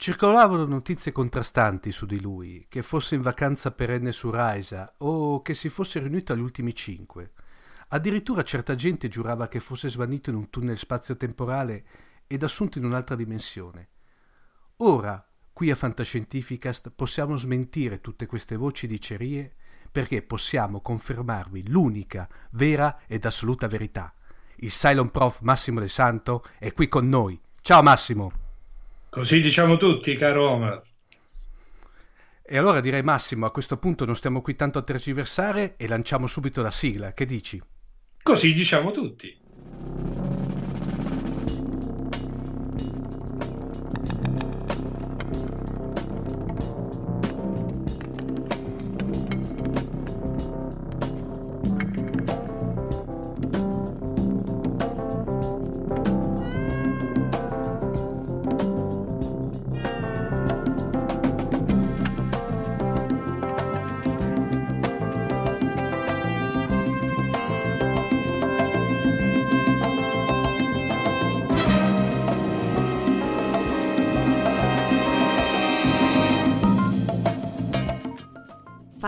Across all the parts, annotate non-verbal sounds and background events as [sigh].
Circolavano notizie contrastanti su di lui, che fosse in vacanza perenne su Raisa o che si fosse riunito agli ultimi cinque. Addirittura certa gente giurava che fosse svanito in un tunnel spazio-temporale ed assunto in un'altra dimensione. Ora, qui a Fantascientificast possiamo smentire tutte queste voci di cerie perché possiamo confermarvi l'unica, vera ed assoluta verità. Il Cylon Prof Massimo De Santo è qui con noi. Ciao Massimo! Così diciamo tutti, caro Omar. E allora direi Massimo, a questo punto non stiamo qui tanto a tergiversare e lanciamo subito la sigla, che dici? Così diciamo tutti.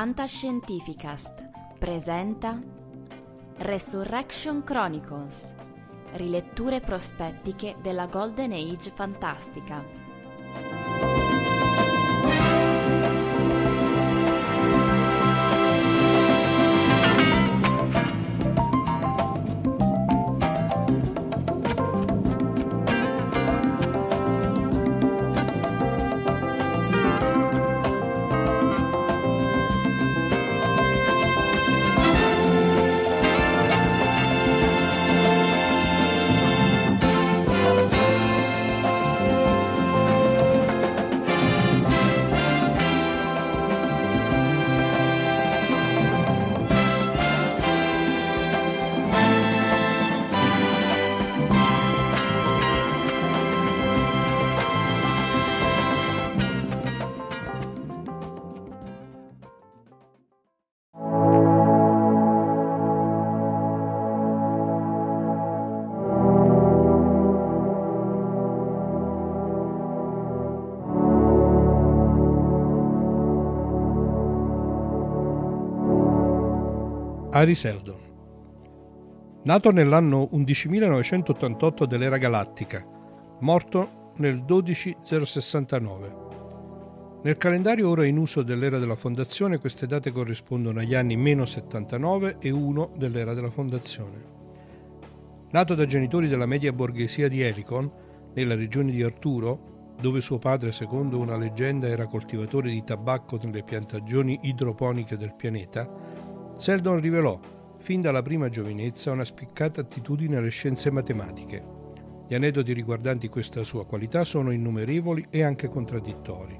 Fantascientificast presenta Resurrection Chronicles Riletture prospettiche della Golden Age fantastica Ari Seldon. Nato nell'anno 11.988 dell'era galattica, morto nel 12069. Nel calendario ora in uso dell'era della fondazione queste date corrispondono agli anni meno 79 e 1 dell'era della fondazione. Nato da genitori della media borghesia di Helicon, nella regione di Arturo, dove suo padre, secondo una leggenda, era coltivatore di tabacco nelle piantagioni idroponiche del pianeta, Seldon rivelò, fin dalla prima giovinezza, una spiccata attitudine alle scienze matematiche. Gli aneddoti riguardanti questa sua qualità sono innumerevoli e anche contraddittori.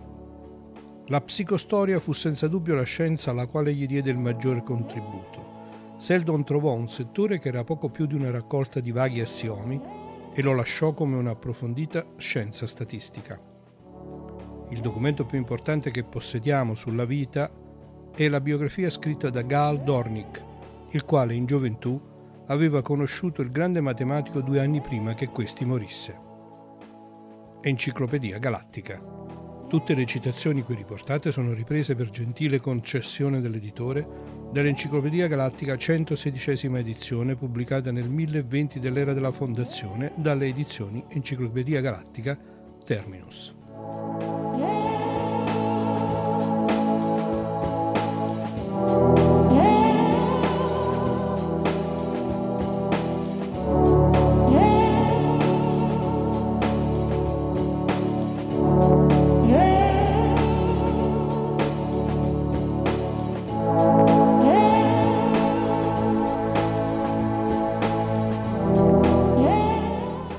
La psicostoria fu senza dubbio la scienza alla quale gli diede il maggiore contributo. Seldon trovò un settore che era poco più di una raccolta di vaghi assiomi e lo lasciò come un'approfondita scienza statistica. Il documento più importante che possediamo sulla vita è la biografia scritta da Gal Dornick, il quale in gioventù aveva conosciuto il grande matematico due anni prima che questi morisse. Enciclopedia Galattica. Tutte le citazioni qui riportate sono riprese per gentile concessione dell'editore dell'Enciclopedia Galattica 116 edizione pubblicata nel 1020 dell'era della Fondazione dalle edizioni Enciclopedia Galattica Terminus.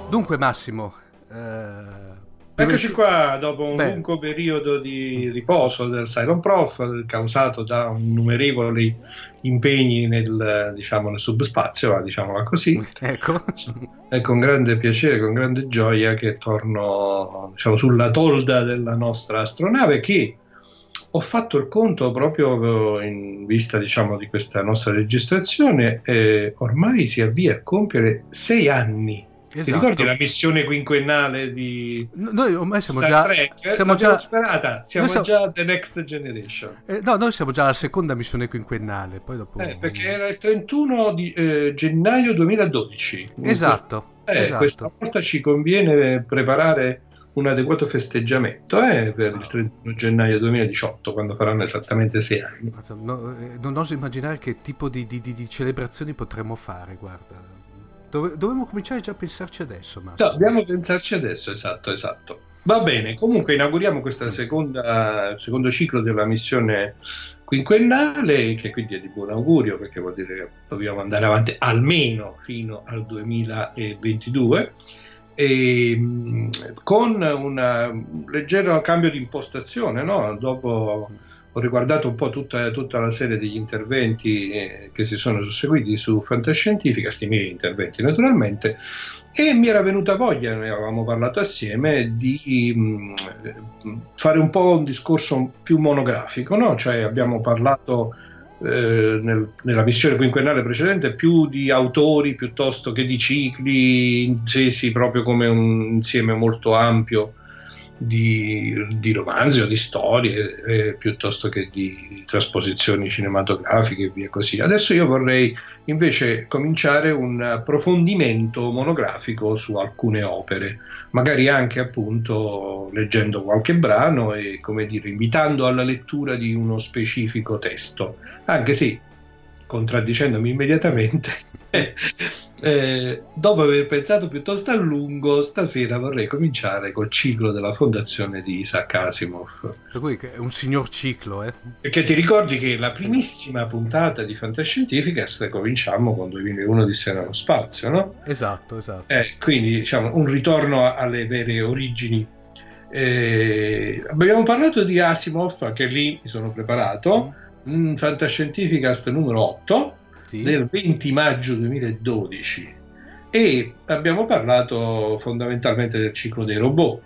Dunque Massimo, Eccoci qua dopo un Beh. lungo periodo di riposo del Cylon Prof causato da innumerevoli impegni nel, diciamo, nel subspazio, diciamola così. Ecco. È con grande piacere, con grande gioia che torno diciamo, sulla tolda della nostra astronave che ho fatto il conto proprio in vista diciamo, di questa nostra registrazione e ormai si avvia a compiere sei anni Esatto. Ti ricordi la missione quinquennale di noi ormai siamo Star già Trek? siamo già sperata siamo siamo... già The Next Generation eh, no noi siamo già alla seconda missione quinquennale poi dopo eh, perché era il 31 di eh, gennaio 2012 esatto, eh, esatto. questa volta ci conviene preparare un adeguato festeggiamento eh, per il 31 gennaio 2018 quando faranno esattamente sei anni no, eh, non oso immaginare che tipo di, di, di celebrazioni potremmo fare guarda Dove, dovremmo cominciare già a pensarci adesso. No, dobbiamo pensarci adesso, esatto, esatto. Va bene, comunque inauguriamo questo secondo ciclo della missione quinquennale, che quindi è di buon augurio perché vuol dire che dobbiamo andare avanti almeno fino al 2022 e, con un leggero cambio di impostazione, no? dopo ho riguardato un po' tutta, tutta la serie degli interventi eh, che si sono susseguiti su Fantascientifica, sti miei interventi naturalmente, e mi era venuta voglia, ne avevamo parlato assieme, di mm, fare un po' un discorso più monografico, no? cioè abbiamo parlato eh, nel, nella missione quinquennale precedente più di autori piuttosto che di cicli intesi proprio come un insieme molto ampio di, di romanzi o di storie eh, piuttosto che di trasposizioni cinematografiche e via così. Adesso io vorrei invece cominciare un approfondimento monografico su alcune opere, magari anche appunto leggendo qualche brano e come dire invitando alla lettura di uno specifico testo, anche se contraddicendomi immediatamente [laughs] Eh, dopo aver pensato piuttosto a lungo, stasera vorrei cominciare col ciclo della fondazione di Isaac Asimov. Per cui è un signor ciclo, eh? Perché ti ricordi che la primissima puntata di Fantascientificast cominciamo con 2001 di Sera nello spazio, no? Esatto, esatto. Eh, quindi diciamo un ritorno alle vere origini. Eh, abbiamo parlato di Asimov, che lì mi sono preparato, mm. Fantascientificast numero 8 sì. del 20 maggio 2012 e abbiamo parlato fondamentalmente del ciclo dei robot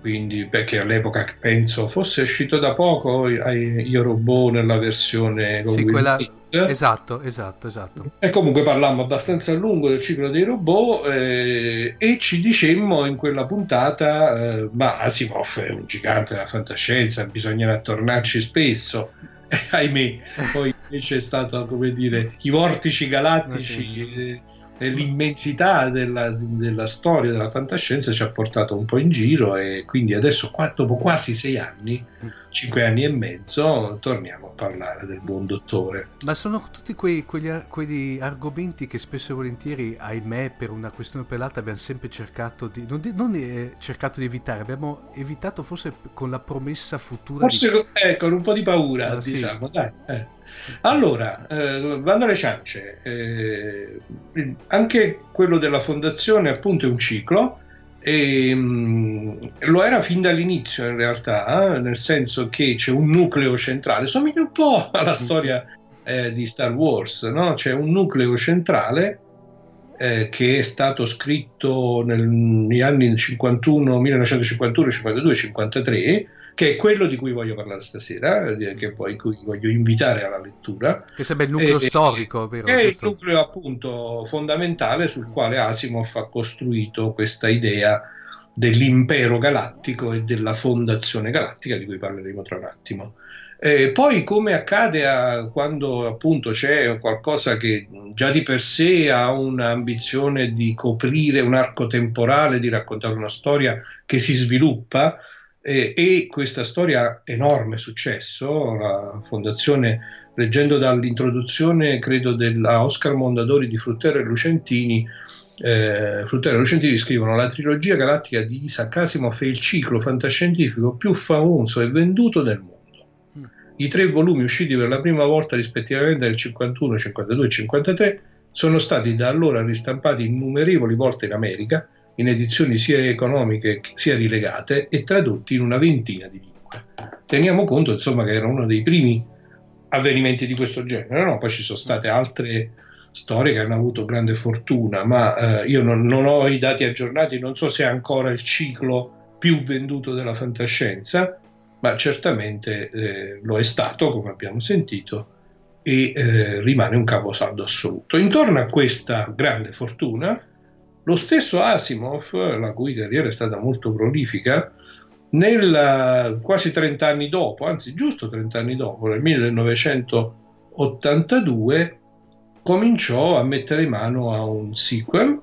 quindi perché all'epoca penso fosse uscito da poco Io Robot nella versione sì, quella... esatto esatto esatto e comunque parlammo abbastanza a lungo del ciclo dei robot eh, e ci dicemmo in quella puntata eh, ma Asimov è un gigante della fantascienza bisognerà tornarci spesso [laughs] ahimè, poi invece è stato come dire i vortici galattici e, l'immensità della, della, storia della fantascienza ci ha portato un po' in giro e quindi adesso qua, dopo quasi sei anni mm cinque anni e mezzo torniamo a parlare del buon dottore. Ma sono tutti quei, quegli, quegli argomenti che spesso e volentieri, ahimè, per una questione pelata abbiamo sempre cercato di... non, di, non eh, cercato di evitare, abbiamo evitato forse con la promessa futura. Forse di... eh, con un po' di paura, ah, diciamo. Sì. Dai, eh. Allora, eh, vanno alle ciance. Eh, anche quello della fondazione appunto è un ciclo e, um, lo era fin dall'inizio in realtà, eh, nel senso che c'è un nucleo centrale, somiglia un po' [laughs] alla storia eh, di Star Wars, no? c'è un nucleo centrale eh, che è stato scritto nel, negli anni 51, 1951, 52, 53 che è quello di cui voglio parlare stasera, eh, che poi cui voglio invitare alla lettura. Che sarebbe il nucleo eh, storico, vero? Che è il nucleo appunto fondamentale sul quale Asimov ha costruito questa idea dell'impero galattico e della fondazione galattica di cui parleremo tra un attimo. Eh, poi, come accade a, quando appunto c'è qualcosa che già di per sé ha un'ambizione di coprire un arco temporale, di raccontare una storia che si sviluppa, eh, e questa storia enorme successo, la fondazione, leggendo dall'introduzione, credo, della Oscar Mondadori di Fruttero e Lucentini, eh, Fruttero e Lucentini scrivono la trilogia galattica di Isaac Asimov è il ciclo fantascientifico più famoso e venduto del mondo. Mm. I tre volumi usciti per la prima volta rispettivamente nel 51, 52 e 53 sono stati da allora ristampati innumerevoli volte in America in edizioni sia economiche sia rilegate e tradotti in una ventina di lingue. Teniamo conto insomma che era uno dei primi avvenimenti di questo genere, no? poi ci sono state altre storie che hanno avuto grande fortuna, ma eh, io non, non, ho i dati aggiornati, non so se è ancora il ciclo più venduto della fantascienza, ma certamente eh, lo è stato, come abbiamo sentito, e eh, rimane un caposaldo assoluto. Intorno a questa grande fortuna lo stesso Asimov, la cui carriera è stata molto prolifica, nel, quasi 30 anni dopo, anzi giusto 30 anni dopo, nel 1982, cominciò a mettere mano a un sequel,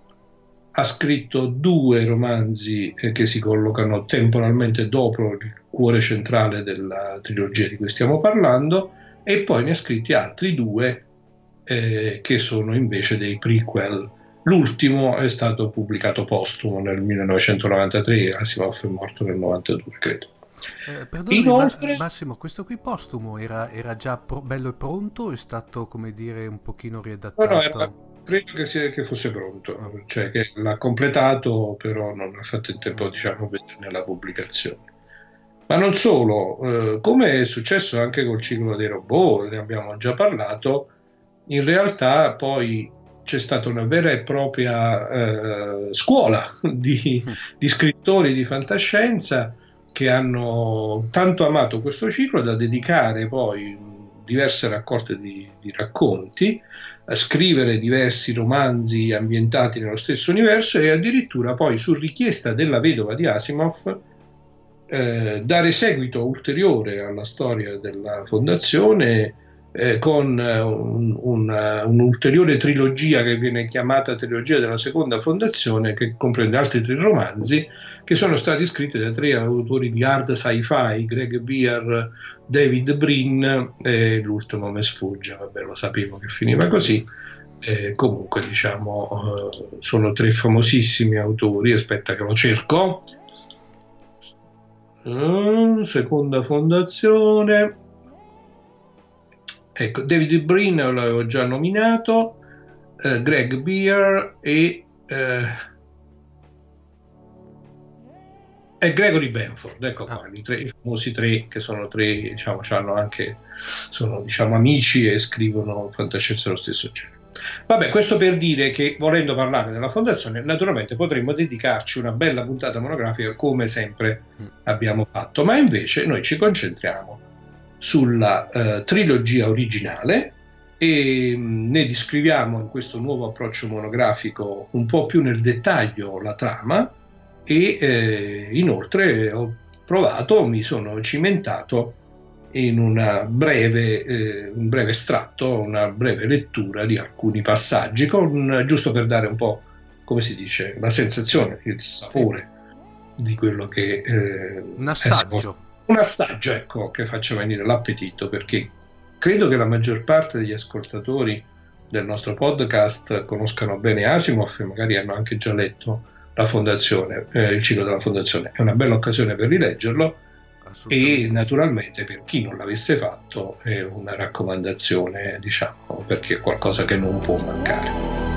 ha scritto due romanzi eh, che si collocano temporalmente dopo il cuore centrale della trilogia di cui stiamo parlando e poi ne ha scritti altri due eh, che sono invece dei prequel L'ultimo è stato pubblicato postumo nel 1993, Asimov è morto nel 1992, credo. Eh, Inoltre... Massimo, questo qui postumo era, era già pro- bello e pronto è stato, come dire, un pochino riadattato? No, no, era, credo che, sia, che, fosse pronto, cioè che l'ha completato, però non ha fatto in tempo, diciamo, vederne la pubblicazione. Ma non solo, eh, come è successo anche col ciclo dei robot, ne abbiamo già parlato, in realtà poi c'è stata una vera e propria eh, scuola di, di, scrittori di fantascienza che hanno tanto amato questo ciclo da dedicare poi diverse raccolte di, di racconti, a scrivere diversi romanzi ambientati nello stesso universo e addirittura poi su richiesta della vedova di Asimov eh, dare seguito ulteriore alla storia della fondazione eh, con eh, un, una, un'ulteriore trilogia che viene chiamata trilogia della seconda fondazione, che comprende altri tre romanzi, che sono stati scritti da tre autori di hard sci-fi, Greg Beer, David Brin e l'ultimo me sfugge, vabbè lo sapevo che finiva così. Eh, comunque diciamo eh, sono tre famosissimi autori. Aspetta che lo cerco. Seconda fondazione Ecco, David Brin l'avevo già nominato, eh, Greg Beer e, eh, e, Gregory Benford, ecco qua, ah. i, tre, i, famosi tre che sono tre, diciamo, hanno anche, sono diciamo, amici e scrivono fantascienza dello stesso genere. Vabbè, questo per dire che volendo parlare della fondazione, naturalmente potremmo dedicarci una bella puntata monografica come sempre mm. abbiamo fatto, ma invece noi ci concentriamo sulla eh, trilogia originale e mm, ne descriviamo in questo nuovo approccio monografico un po' più nel dettaglio la trama e eh, inoltre ho provato, mi sono cimentato in una breve, eh, un breve estratto, una breve lettura di alcuni passaggi, con, giusto per dare un po', come si dice, la sensazione, il sapore di quello che... Eh, un assaggio un assaggio ecco, che faccia venire l'appetito perché credo che la maggior parte degli ascoltatori del nostro podcast conoscano bene Asimov e magari hanno anche già letto la fondazione, eh, il ciclo della fondazione. È una bella occasione per rileggerlo e naturalmente per chi non l'avesse fatto è una raccomandazione, diciamo, perché è qualcosa che non può mancare.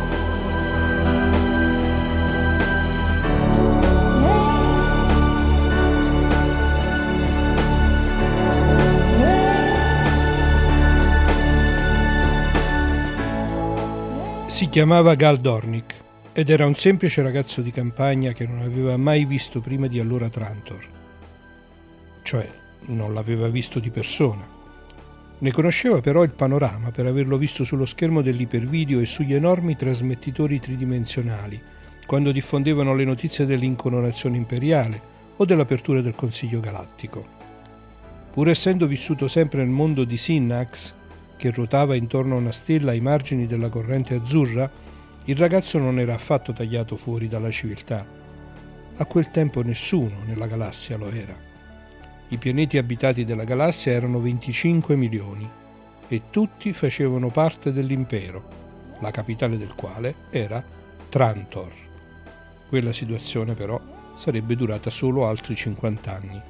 Si chiamava Gal Dornick ed era un semplice ragazzo di campagna che non aveva mai visto prima di allora Trantor. Cioè, non l'aveva visto di persona. Ne conosceva però il panorama per averlo visto sullo schermo dell'ipervideo e sugli enormi trasmettitori tridimensionali, quando diffondevano le notizie dell'incoronazione imperiale o dell'apertura del Consiglio Galattico. Pur essendo vissuto sempre nel mondo di Synnax, che ruotava intorno a una stella ai margini della corrente azzurra, il ragazzo non era affatto tagliato fuori dalla civiltà. A quel tempo nessuno nella galassia lo era. I pianeti abitati della galassia erano 25 milioni e tutti facevano parte dell'impero, la capitale del quale era Trantor. Quella situazione però sarebbe durata solo altri 50 anni.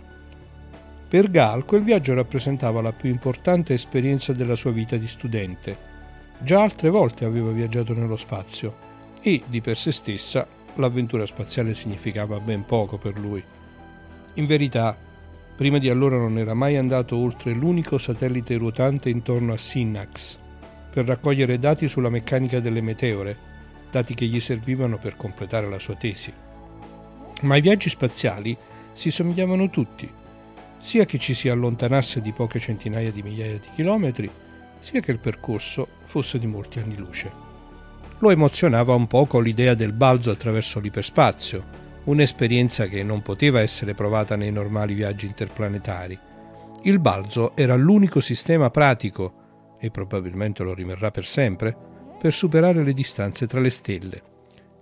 Per Gal quel viaggio rappresentava la più importante esperienza della sua vita di studente. Già altre volte aveva viaggiato nello spazio e, di per sé stessa, l'avventura spaziale significava ben poco per lui. In verità, Prima di allora non era mai andato oltre l'unico satellite ruotante intorno a Synnax per raccogliere dati sulla meccanica delle meteore, dati che gli servivano per completare la sua tesi. Ma i viaggi spaziali si somigliavano tutti, sia che ci si allontanasse di poche centinaia di migliaia di chilometri, sia che il percorso fosse di molti anni luce. Lo emozionava un poco l'idea del balzo attraverso l'iperspazio, un'esperienza che non poteva essere provata nei normali viaggi interplanetari. Il balzo era l'unico sistema pratico, e probabilmente lo rimarrà per sempre, per superare le distanze tra le stelle.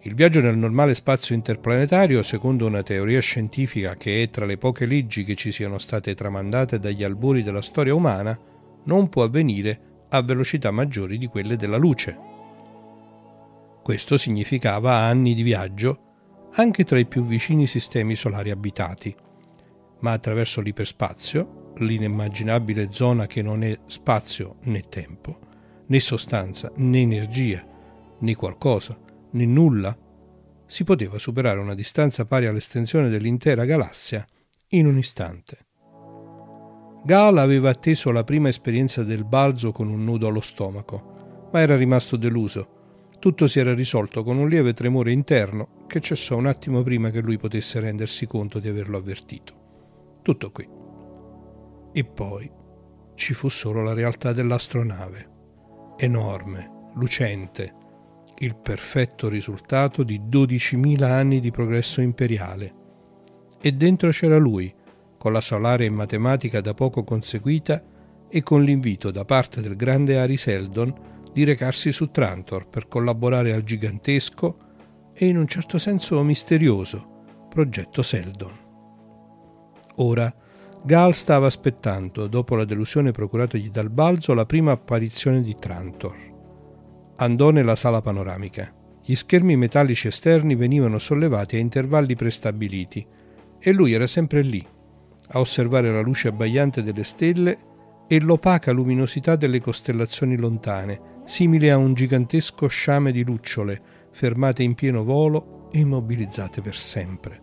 Il viaggio nel normale spazio interplanetario, secondo una teoria scientifica che è tra le poche leggi che ci siano state tramandate dagli albori della storia umana, non può avvenire a velocità maggiori di quelle della luce. Questo significava anni di viaggio anche tra i più vicini sistemi solari abitati, ma attraverso l'iperspazio, l'inimmaginabile zona che non è spazio né tempo, né sostanza né energia, né qualcosa, né nulla, si poteva superare una distanza pari all'estensione dell'intera galassia in un istante. Gal aveva atteso la prima esperienza del balzo con un nudo allo stomaco, ma era rimasto deluso tutto si era risolto con un lieve tremore interno che cessò un attimo prima che lui potesse rendersi conto di averlo avvertito. Tutto qui. E poi ci fu solo la realtà dell'astronave, enorme, lucente, il perfetto risultato di 12.000 anni di progresso imperiale. E dentro c'era lui, con la solare in matematica da poco conseguita e con l'invito da parte del grande Ari Seldon di recarsi su Trantor per collaborare al gigantesco e in un certo senso misterioso progetto Seldon. Ora Gal stava aspettando, dopo la delusione procuratogli dal balzo, la prima apparizione di Trantor. Andò nella sala panoramica. Gli schermi metallici esterni venivano sollevati a intervalli prestabiliti e lui era sempre lì, a osservare la luce abbagliante delle stelle e l'opaca luminosità delle costellazioni lontane, simile a un gigantesco sciame di lucciole fermate in pieno volo e immobilizzate per sempre.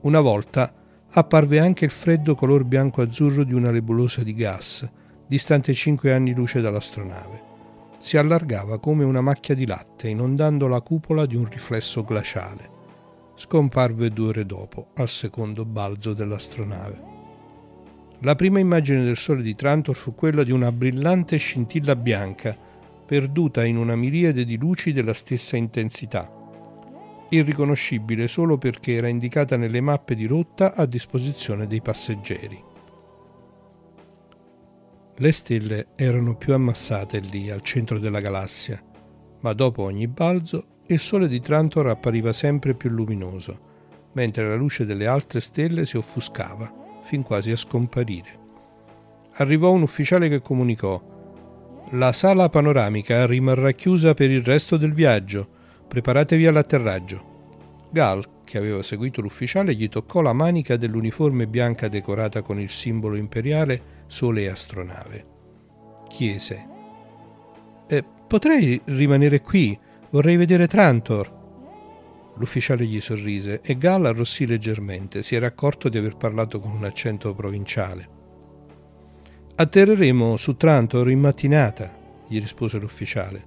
Una volta apparve anche il freddo color bianco-azzurro di una nebulosa di gas, distante cinque anni luce dall'astronave. Si allargava come una macchia di latte, inondando la cupola di un riflesso glaciale. Scomparve due ore dopo, al secondo balzo dell'astronave. La prima immagine del sole di Trantor fu quella di una brillante scintilla bianca, perduta in una miriade di luci della stessa intensità, irriconoscibile solo perché era indicata nelle mappe di rotta a disposizione dei passeggeri. Le stelle erano più ammassate lì, al centro della galassia, ma dopo ogni balzo il sole di Trantor appariva sempre più luminoso, mentre la luce delle altre stelle si offuscava fin quasi a scomparire. Arrivò un ufficiale che comunicò La sala panoramica rimarrà chiusa per il resto del viaggio. Preparatevi all'atterraggio. Gal, che aveva seguito l'ufficiale, gli toccò la manica dell'uniforme bianca decorata con il simbolo imperiale Sole e astronave. Chiese eh, Potrei rimanere qui? Vorrei vedere Trantor. L'ufficiale gli sorrise e Gal arrossì leggermente, si era accorto di aver parlato con un accento provinciale. Atterreremo su Trantor in mattinata, gli rispose l'ufficiale.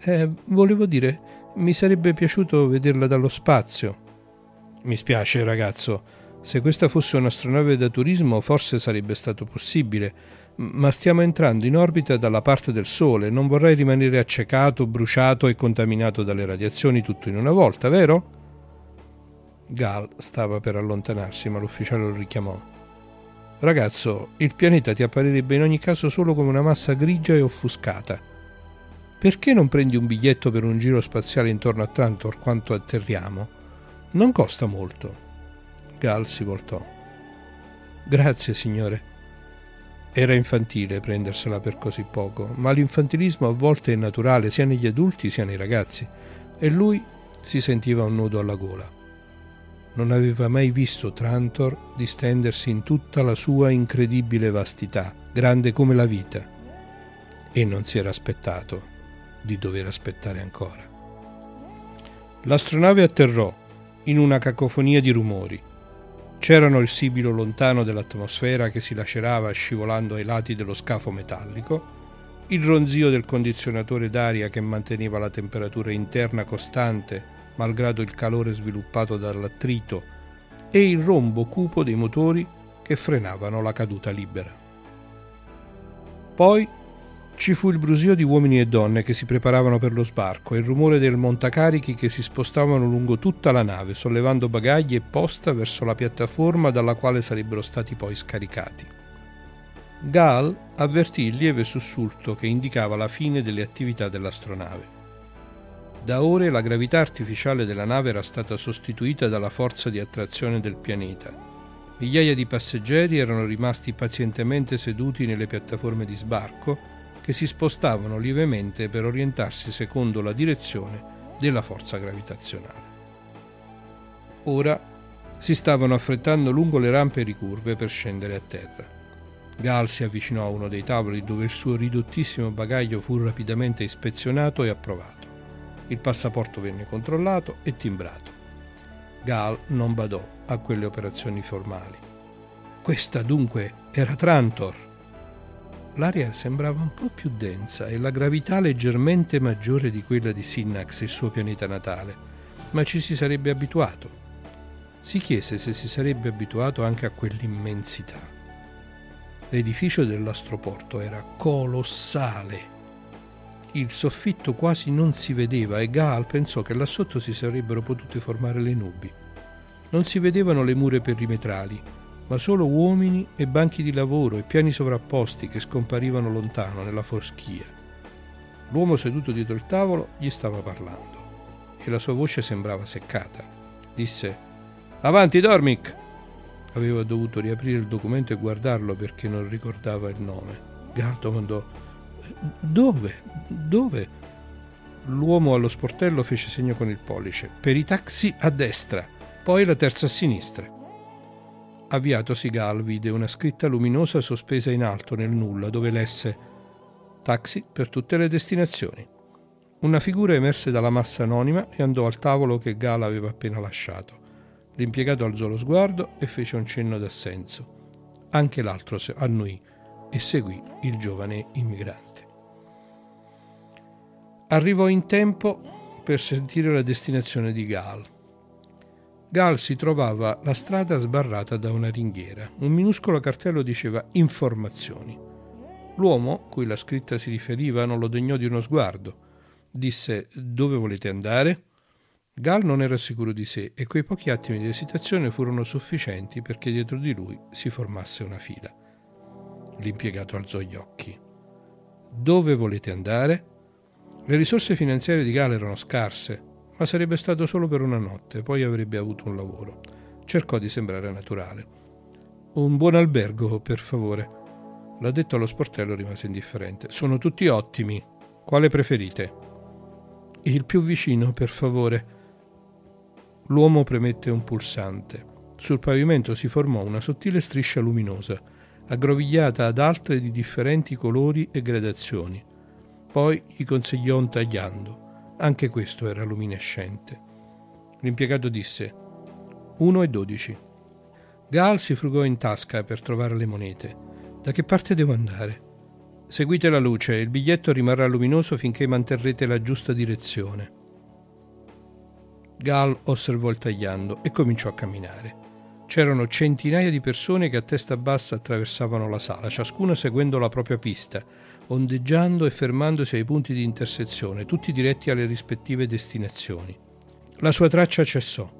Eh, volevo dire, mi sarebbe piaciuto vederla dallo spazio. Mi spiace, ragazzo. Se questa fosse un'astronave da turismo, forse sarebbe stato possibile, ma stiamo entrando in orbita dalla parte del Sole, non vorrei rimanere accecato, bruciato e contaminato dalle radiazioni tutto in una volta, vero? Gal stava per allontanarsi, ma l'ufficiale lo richiamò. Ragazzo, il pianeta ti apparirebbe in ogni caso solo come una massa grigia e offuscata. Perché non prendi un biglietto per un giro spaziale intorno a Trantor quanto atterriamo? Non costa molto. Gal si voltò. Grazie, signore. Era infantile prendersela per così poco, ma l'infantilismo a volte è naturale sia negli adulti sia nei ragazzi, e lui si sentiva un nudo alla gola. Non aveva mai visto Trantor distendersi in tutta la sua incredibile vastità, grande come la vita, e non si era aspettato di dover aspettare ancora. L'astronave atterrò in una cacofonia di rumori C'erano il sibilo lontano dell'atmosfera che si lacerava scivolando ai lati dello scafo metallico, il ronzio del condizionatore d'aria che manteneva la temperatura interna costante malgrado il calore sviluppato dall'attrito e il rombo cupo dei motori che frenavano la caduta libera. Poi ci fu il brusio di uomini e donne che si preparavano per lo sbarco e il rumore del montacarichi che si spostavano lungo tutta la nave, sollevando bagagli e posta verso la piattaforma dalla quale sarebbero stati poi scaricati. Gal avvertì il lieve sussulto che indicava la fine delle attività dell'astronave. Da ore la gravità artificiale della nave era stata sostituita dalla forza di attrazione del pianeta. Migliaia di passeggeri erano rimasti pazientemente seduti nelle piattaforme di sbarco che si spostavano lievemente per orientarsi secondo la direzione della forza gravitazionale. Ora si stavano affrettando lungo le rampe ricurve per scendere a terra. Gal si avvicinò a uno dei tavoli dove il suo ridottissimo bagaglio fu rapidamente ispezionato e approvato. Il passaporto venne controllato e timbrato. Gal non badò a quelle operazioni formali. Questa dunque era Trantor, L'aria sembrava un po' più densa e la gravità leggermente maggiore di quella di Sinnax, il suo pianeta natale, ma ci si sarebbe abituato. Si chiese se si sarebbe abituato anche a quell'immensità. L'edificio dell'astroporto era colossale. Il soffitto quasi non si vedeva e Gaal pensò che là sotto si sarebbero potute formare le nubi. Non si vedevano le mura perimetrali, ma solo uomini e banchi di lavoro e piani sovrapposti che scomparivano lontano nella foschia. L'uomo seduto dietro il tavolo gli stava parlando e la sua voce sembrava seccata. Disse: Avanti, Dormic! Aveva dovuto riaprire il documento e guardarlo perché non ricordava il nome. Gal domandò: Dove? Dove? L'uomo allo sportello fece segno con il pollice. Per i taxi a destra, poi la terza a sinistra. Avviatosi Gal vide una scritta luminosa sospesa in alto nel nulla dove lesse Taxi per tutte le destinazioni. Una figura emerse dalla massa anonima e andò al tavolo che Gal aveva appena lasciato. L'impiegato alzò lo sguardo e fece un cenno d'assenso. Anche l'altro annuì e seguì il giovane immigrante. Arrivò in tempo per sentire la destinazione di Gal. Gal si trovava la strada sbarrata da una ringhiera. Un minuscolo cartello diceva informazioni. L'uomo, cui la scritta si riferiva, non lo degnò di uno sguardo. Disse dove volete andare? Gal non era sicuro di sé e quei pochi attimi di esitazione furono sufficienti perché dietro di lui si formasse una fila. L'impiegato alzò gli occhi. Dove volete andare? Le risorse finanziarie di Gal erano scarse ma sarebbe stato solo per una notte, poi avrebbe avuto un lavoro. Cercò di sembrare naturale. Un buon albergo, per favore. L'addetto allo sportello rimase indifferente. Sono tutti ottimi. Quale preferite? Il più vicino, per favore. L'uomo premette un pulsante. Sul pavimento si formò una sottile striscia luminosa, aggrovigliata ad altre di differenti colori e gradazioni. Poi gli consigliò un tagliando. Anche questo era luminescente. L'impiegato disse 1 e 12. Gal si frugò in tasca per trovare le monete. Da che parte devo andare? Seguite la luce, il biglietto rimarrà luminoso finché manterrete la giusta direzione. Gal osservò il tagliando e cominciò a camminare. C'erano centinaia di persone che a testa bassa attraversavano la sala, ciascuna seguendo la propria pista, ondeggiando e fermandosi ai punti di intersezione, tutti diretti alle rispettive destinazioni. La sua traccia cessò.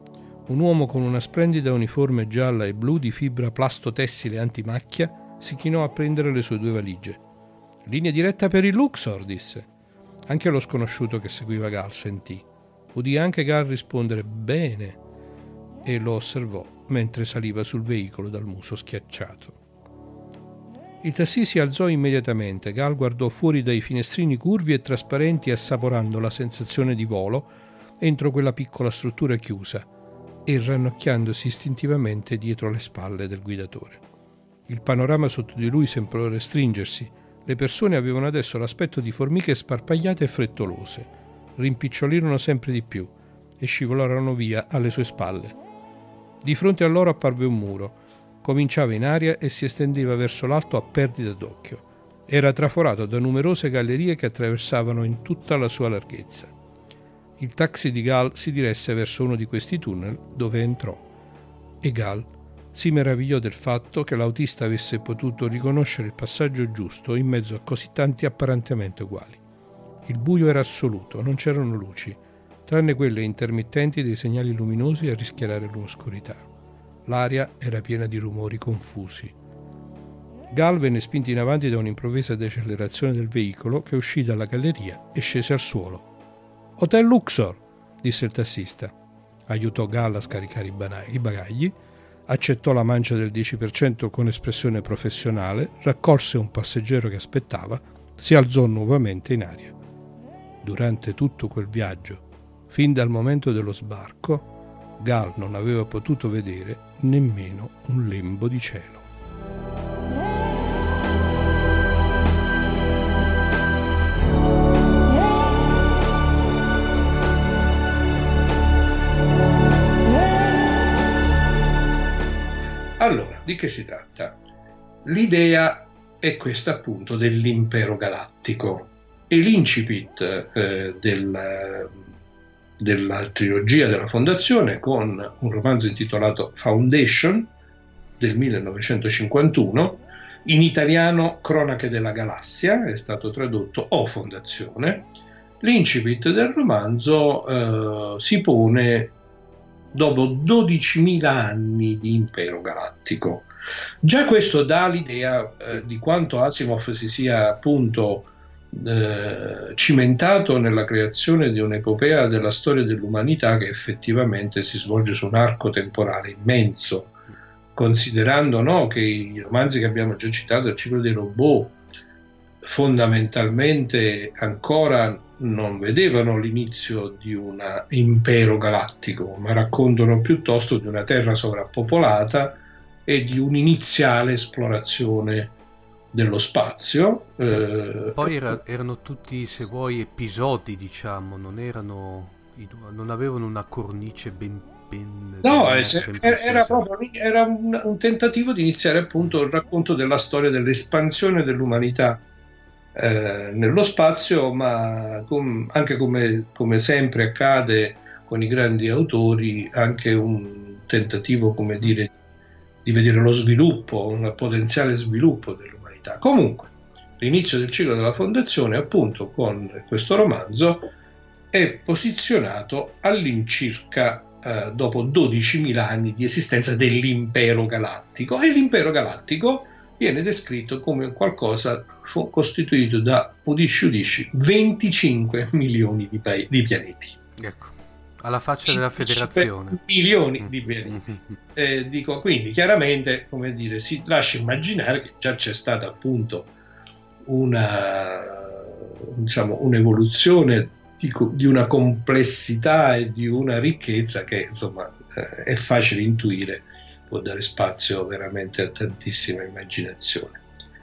Un uomo con una splendida uniforme gialla e blu di fibra plastotessile antimacchia si chinò a prendere le sue due valigie. Linea diretta per il Luxor, disse. Anche lo sconosciuto che seguiva Gal sentì. Udì anche Gal rispondere bene e lo osservò mentre saliva sul veicolo dal muso schiacciato. Il tassì si alzò immediatamente. Gal guardò fuori dai finestrini curvi e trasparenti assaporando la sensazione di volo entro quella piccola struttura chiusa e ranocchiandosi istintivamente dietro le spalle del guidatore. Il panorama sotto di lui sembrò restringersi. Le persone avevano adesso l'aspetto di formiche sparpagliate e frettolose. Rimpicciolirono sempre di più e scivolarono via alle sue spalle. Di fronte a loro apparve un muro cominciava in aria e si estendeva verso l'alto a perdita d'occhio. Era traforato da numerose gallerie che attraversavano in tutta la sua larghezza. Il taxi di Gal si diresse verso uno di questi tunnel dove entrò e Gal si meravigliò del fatto che l'autista avesse potuto riconoscere il passaggio giusto in mezzo a così tanti apparentemente uguali. Il buio era assoluto, non c'erano luci, tranne quelle intermittenti dei segnali luminosi a rischiarare l'oscurità. L'aria era piena di rumori confusi. Gal venne spinto in avanti da un'improvvisa decelerazione del veicolo che uscì dalla galleria e scese al suolo. Hotel Luxor, disse il tassista. Aiutò Gal a scaricare i bagagli, accettò la mancia del 10% con espressione professionale, raccolse un passeggero che aspettava, si alzò nuovamente in aria. Durante tutto quel viaggio, fin dal momento dello sbarco, Gal non aveva potuto vedere nemmeno un lembo di cielo. Allora, di che si tratta? L'idea è questa appunto dell'impero galattico e l'incipit eh, del, della trilogia della Fondazione con un romanzo intitolato Foundation del 1951, in italiano Cronache della Galassia, è stato tradotto O Fondazione. L'incipit del romanzo eh, si pone dopo 12.000 anni di impero galattico. Già questo dà l'idea eh, di quanto Asimov si sia appunto eh, cimentato nella creazione di un'epopea della storia dell'umanità che effettivamente si svolge su un arco temporale immenso, considerando no, che i romanzi che abbiamo già citato, il ciclo dei robot, fondamentalmente ancora non vedevano l'inizio di un impero galattico, ma raccontano piuttosto di una terra sovrappopolata e di un'iniziale esplorazione dello spazio. Eh, Poi era, erano tutti, se vuoi, episodi, diciamo, non erano, non avevano una cornice ben no, ben, ben era proprio era un, un, tentativo di iniziare appunto il racconto della storia dell'espansione dell'umanità eh, nello spazio, ma com, anche come, come, sempre accade con i grandi autori, anche un tentativo, come dire, di vedere lo sviluppo, un potenziale sviluppo dell'umanità verità. Comunque, l'inizio del ciclo della fondazione, appunto, con questo romanzo, è posizionato all'incirca eh, dopo 12.000 anni di esistenza dell'impero galattico e l'impero galattico viene descritto come qualcosa costituito da, udisci udisci, 25 milioni di, pa- di pianeti. Ecco alla faccia della federazione. Milioni mm. di pianeti. [laughs] Eh, dico, quindi chiaramente, come dire, si lascia immaginare che già c'è stata appunto una, diciamo, un'evoluzione di, di, una complessità e di una ricchezza che insomma eh, è facile intuire, può dare spazio veramente a tantissima immaginazione.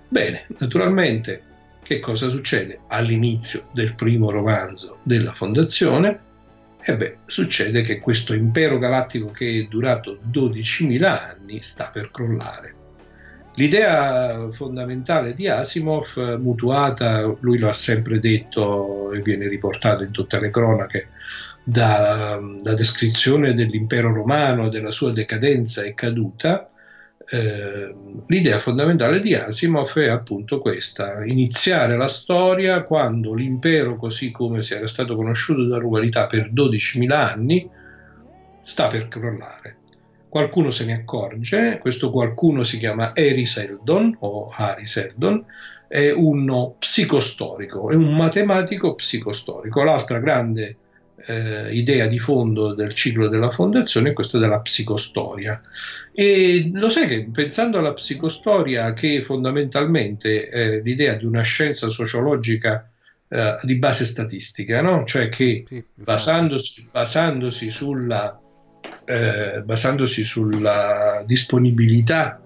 Bene, naturalmente che cosa succede all'inizio del primo romanzo della Fondazione? E beh, succede che questo impero galattico che è durato 12.000 anni sta per crollare. L'idea fondamentale di Asimov, mutuata, lui lo ha sempre detto e viene riportato in tutte le cronache, da, da descrizione dell'impero romano, della sua decadenza e caduta, eh, l'idea fondamentale di Asimov è appunto questa, iniziare la storia quando l'impero, così come si era stato conosciuto dall'umanità per 12.000 anni, sta per crollare. Qualcuno se ne accorge, questo qualcuno si chiama Harry Seldon o Harry Seldon, è uno psicostorico, è un matematico psicostorico. L'altra grande eh, idea di fondo del ciclo della fondazione è questa della psicostoria. E lo sai che pensando alla psicostoria, che fondamentalmente è l'idea di una scienza sociologica eh, di base statistica, no? cioè che sì, basandosi, basandosi, sulla, eh, basandosi sulla disponibilità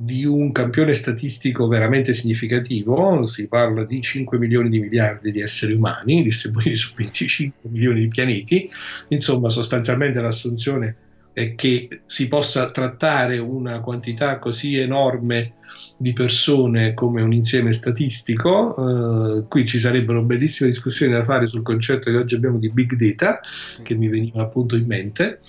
di un campione statistico veramente significativo, si parla di 5 milioni di miliardi di esseri umani distribuiti su 25 milioni di pianeti, insomma sostanzialmente l'assunzione è che si possa trattare una quantità così enorme di persone come un insieme statistico, uh, qui ci sarebbero bellissime discussioni da fare sul concetto che oggi abbiamo di big data, che mi veniva appunto in mente.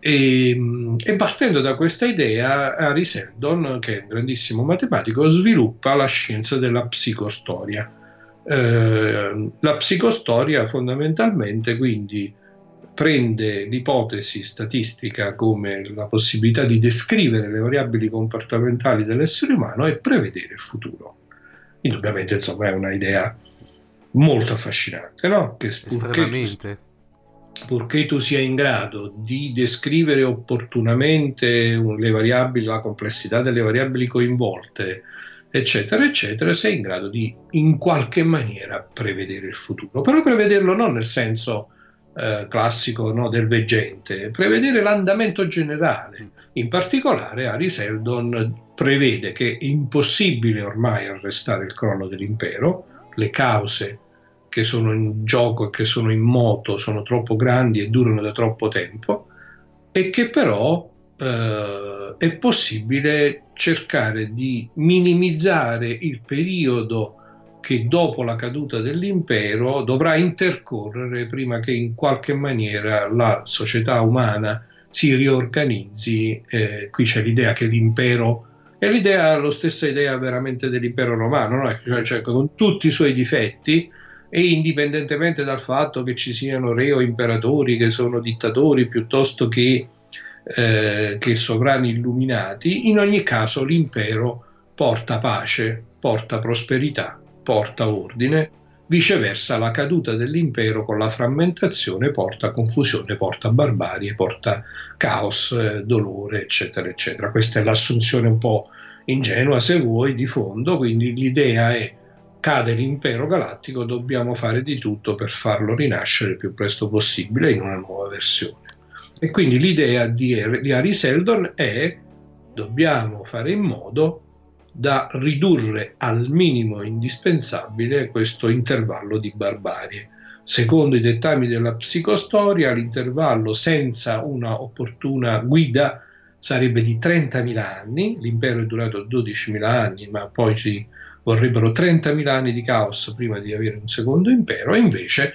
E, e, partendo da questa idea, Harry Seldon, che è un grandissimo matematico, sviluppa la scienza della psicostoria. Eh, la psicostoria fondamentalmente quindi prende l'ipotesi statistica come la possibilità di descrivere le variabili comportamentali dell'essere umano e prevedere il futuro. Indubbiamente, insomma, è una idea molto affascinante, no? Che, Estremamente purché tu sia in grado di descrivere opportunamente le variabili, la complessità delle variabili coinvolte, eccetera, eccetera, sei in grado di in qualche maniera prevedere il futuro. Però prevederlo non nel senso eh, classico no, del veggente, prevedere l'andamento generale. In particolare, Ari Seldon prevede che è impossibile ormai arrestare il crollo dell'impero, le cause che sono in gioco e che sono in moto sono troppo grandi e durano da troppo tempo e che però eh, è possibile cercare di minimizzare il periodo che dopo la caduta dell'impero dovrà intercorrere prima che in qualche maniera la società umana si riorganizzi. Eh, qui c'è l'idea che l'impero è l'idea, la stessa idea veramente dell'impero romano, no? cioè, con tutti i suoi difetti, e indipendentemente dal fatto che ci siano re o imperatori che sono dittatori piuttosto che, eh, che sovrani illuminati, in ogni caso l'impero porta pace, porta prosperità, porta ordine, viceversa la caduta dell'impero con la frammentazione porta confusione, porta barbarie, porta caos, eh, dolore, eccetera, eccetera. Questa è l'assunzione un po' ingenua, se vuoi, di fondo, quindi l'idea è cade l'impero galattico, dobbiamo fare di tutto per farlo rinascere il più presto possibile in una nuova versione. E quindi l'idea di, di Ari Seldon è dobbiamo fare in modo da ridurre al minimo indispensabile questo intervallo di barbarie. Secondo i dettami della psicostoria, l'intervallo senza una opportuna guida sarebbe di 30.000 anni, l'impero è durato 12.000 anni, ma poi si vorrebbero 30.000 anni di caos prima di avere un secondo impero, e invece,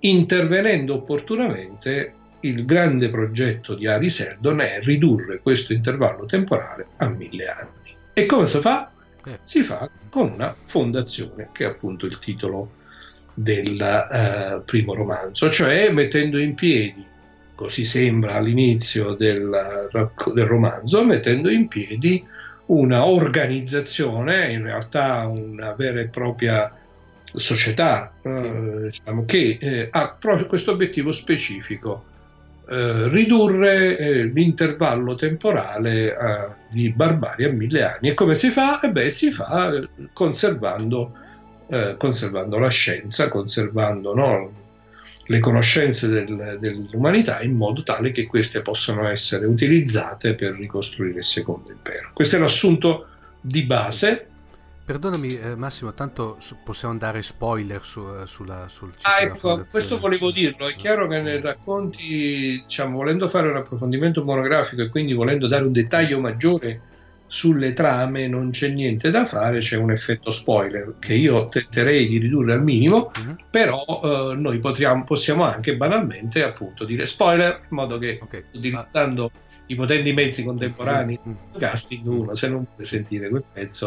intervenendo opportunamente, il grande progetto di Ari Seldon è ridurre questo intervallo temporale a mille anni. E come si fa? Eh. Si fa con una fondazione, che è appunto il titolo del uh, primo romanzo, cioè mettendo in piedi, così sembra all'inizio del, del romanzo, mettendo in piedi una organizzazione, in realtà una vera e propria società eh, diciamo, che eh, ha proprio questo obiettivo specifico, eh, ridurre eh, l'intervallo temporale eh, di barbarie a mille anni. E come si fa? E beh, si fa conservando, eh, conservando la scienza, conservando no, le conoscenze del, dell'umanità in modo tale che queste possano essere utilizzate per ricostruire il secondo impero. Questo è l'assunto di base. Perdonami eh, Massimo, tanto possiamo dare spoiler su, eh, sulla, sul Ah, ecco, questo volevo dirlo. È chiaro che nei racconti, diciamo, volendo fare un approfondimento monografico e quindi volendo dare un dettaglio maggiore sulle trame non c'è niente da fare, c'è un effetto spoiler che io tenterei di ridurre al minimo, uh-huh. però eh, noi potriamo, possiamo anche banalmente appunto dire spoiler, in modo che okay. utilizzando ah. i potenti mezzi contemporanei uh-huh. casting uno se non vuole sentire quel pezzo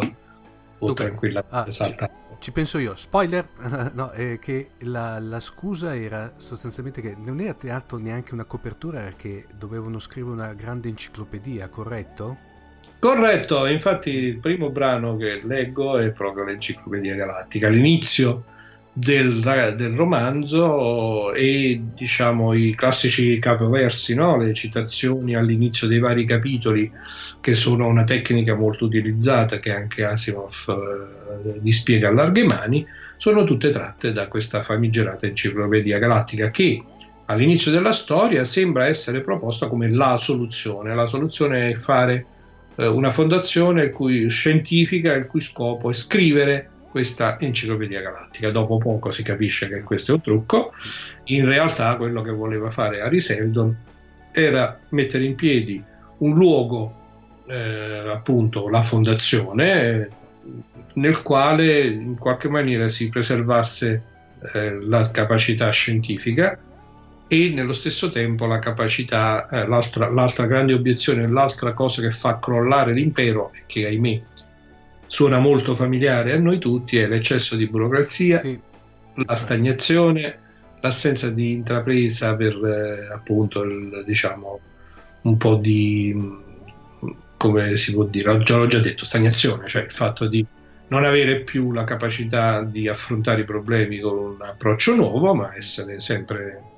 può Dunque, tranquillamente ah, saltare. Ci penso io, spoiler, [laughs] no, eh, che la, la, scusa era sostanzialmente che non era teatro neanche una copertura, era che dovevano scrivere una grande enciclopedia, corretto? Corretto, infatti il primo brano che leggo è proprio l'Enciclopedia Galattica. All'inizio del, del romanzo e diciamo i classici capoversi, no? le citazioni all'inizio dei vari capitoli, che sono una tecnica molto utilizzata che anche Asimov eh, dispiega a larghe mani, sono tutte tratte da questa famigerata enciclopedia galattica che all'inizio della storia sembra essere proposta come la soluzione. La soluzione è fare eh, una fondazione il cui, scientifica il cui scopo è scrivere questa enciclopedia galattica. Dopo poco si capisce che questo è un trucco. In realtà quello che voleva fare Harry Seldon era mettere in piedi un luogo, eh, appunto la fondazione, nel quale in qualche maniera si preservasse eh, la capacità scientifica e nello stesso tempo la capacità, eh, l'altra, l'altra, grande obiezione, l'altra cosa che fa crollare l'impero e che ahimè suona molto familiare a noi tutti è l'eccesso di burocrazia, sì. la stagnazione, l'assenza di intrapresa per eh, appunto il, diciamo un po' di come si può dire, già l'ho già detto, stagnazione, cioè il fatto di non avere più la capacità di affrontare i problemi con un approccio nuovo, ma essere sempre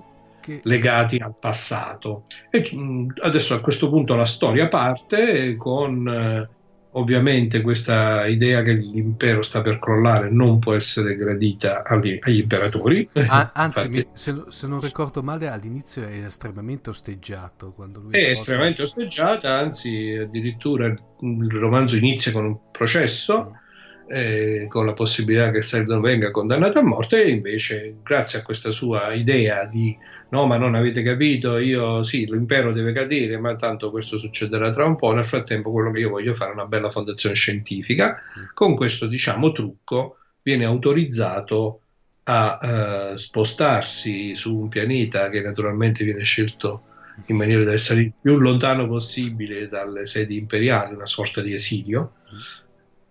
che... legati al passato. E mm, adesso a questo punto la storia parte con eh, ovviamente questa idea che l'impero sta per crollare non può essere gradita agli, agli imperatori. Ah, [laughs] anzi, Infatti, se, se, non ricordo male, all'inizio è estremamente osteggiato. È, è estremamente osteggiata, anzi addirittura il romanzo inizia con un processo. Mm eh, con la possibilità che Seldon venga condannato a morte e invece grazie a questa sua idea di no ma non avete capito? Io sì l'impero deve cadere ma tanto questo succederà tra un po' nel frattempo quello che io voglio fare è una bella fondazione scientifica. Con questo diciamo trucco viene autorizzato a eh, spostarsi su un pianeta che naturalmente viene scelto in maniera da essere il più lontano possibile dalle sedi imperiali, una sorta di esilio,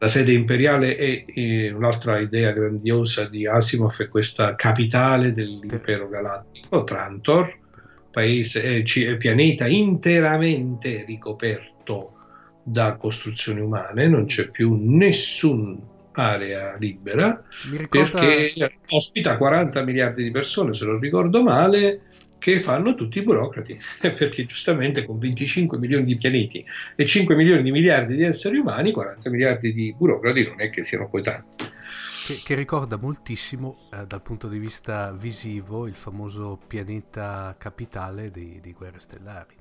la sede imperiale è, è un'altra idea grandiosa di Asimov, è questa capitale dell'impero galattico, Trantor, paese, eh, pianeta interamente ricoperto da costruzioni umane, non c'è più nessun area libera ricorda... perché ospita 40 miliardi di persone, se non ricordo male, che fanno tutti i burocrati, [laughs] perché giustamente con 25 milioni di pianeti e 5 milioni di miliardi di esseri umani, 40 miliardi di burocrati non è che siano poi tanti. Che, che ricorda moltissimo eh, dal punto di vista visivo il famoso pianeta capitale di, di Guerre Stellari.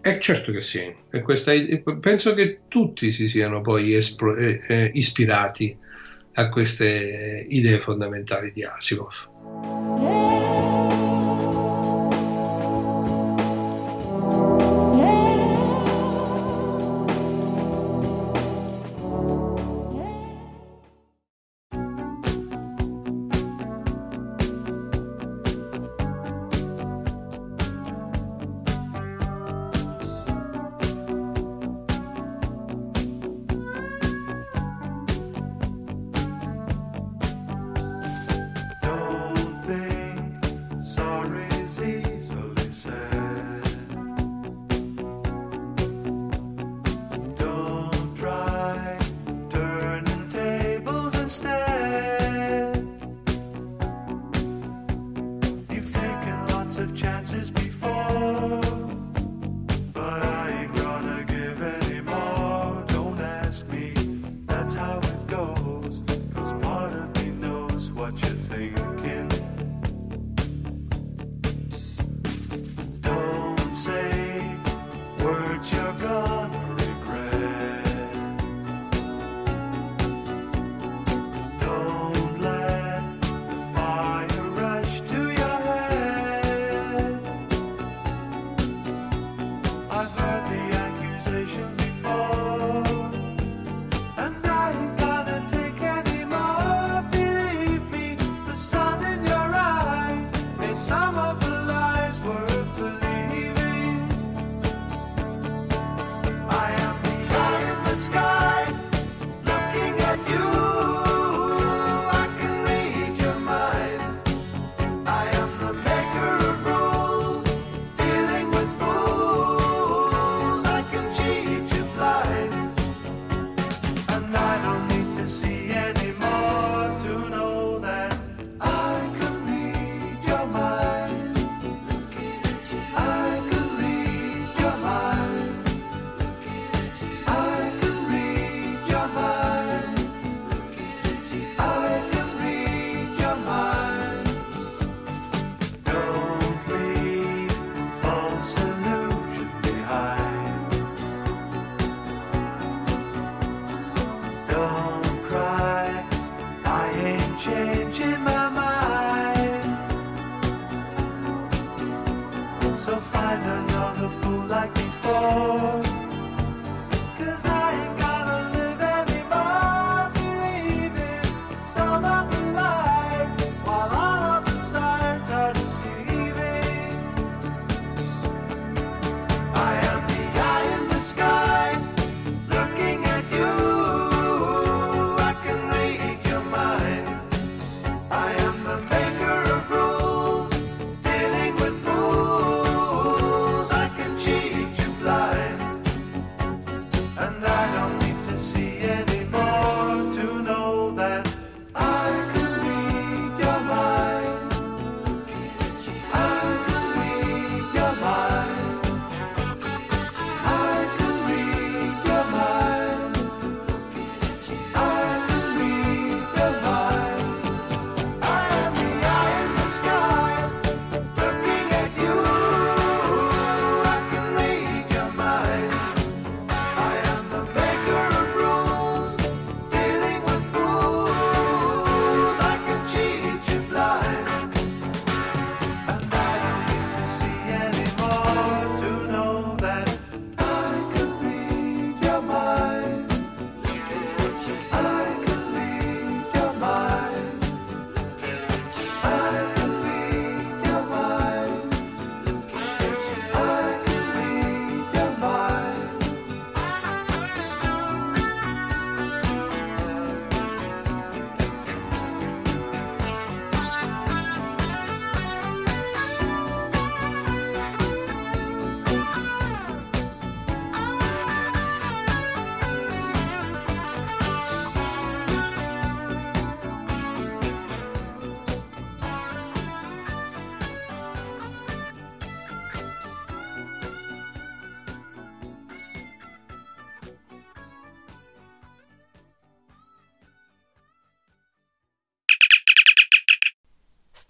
Eh certo che sì, questa, penso che tutti si siano poi espro, eh, eh, ispirati a queste idee fondamentali di Asimov.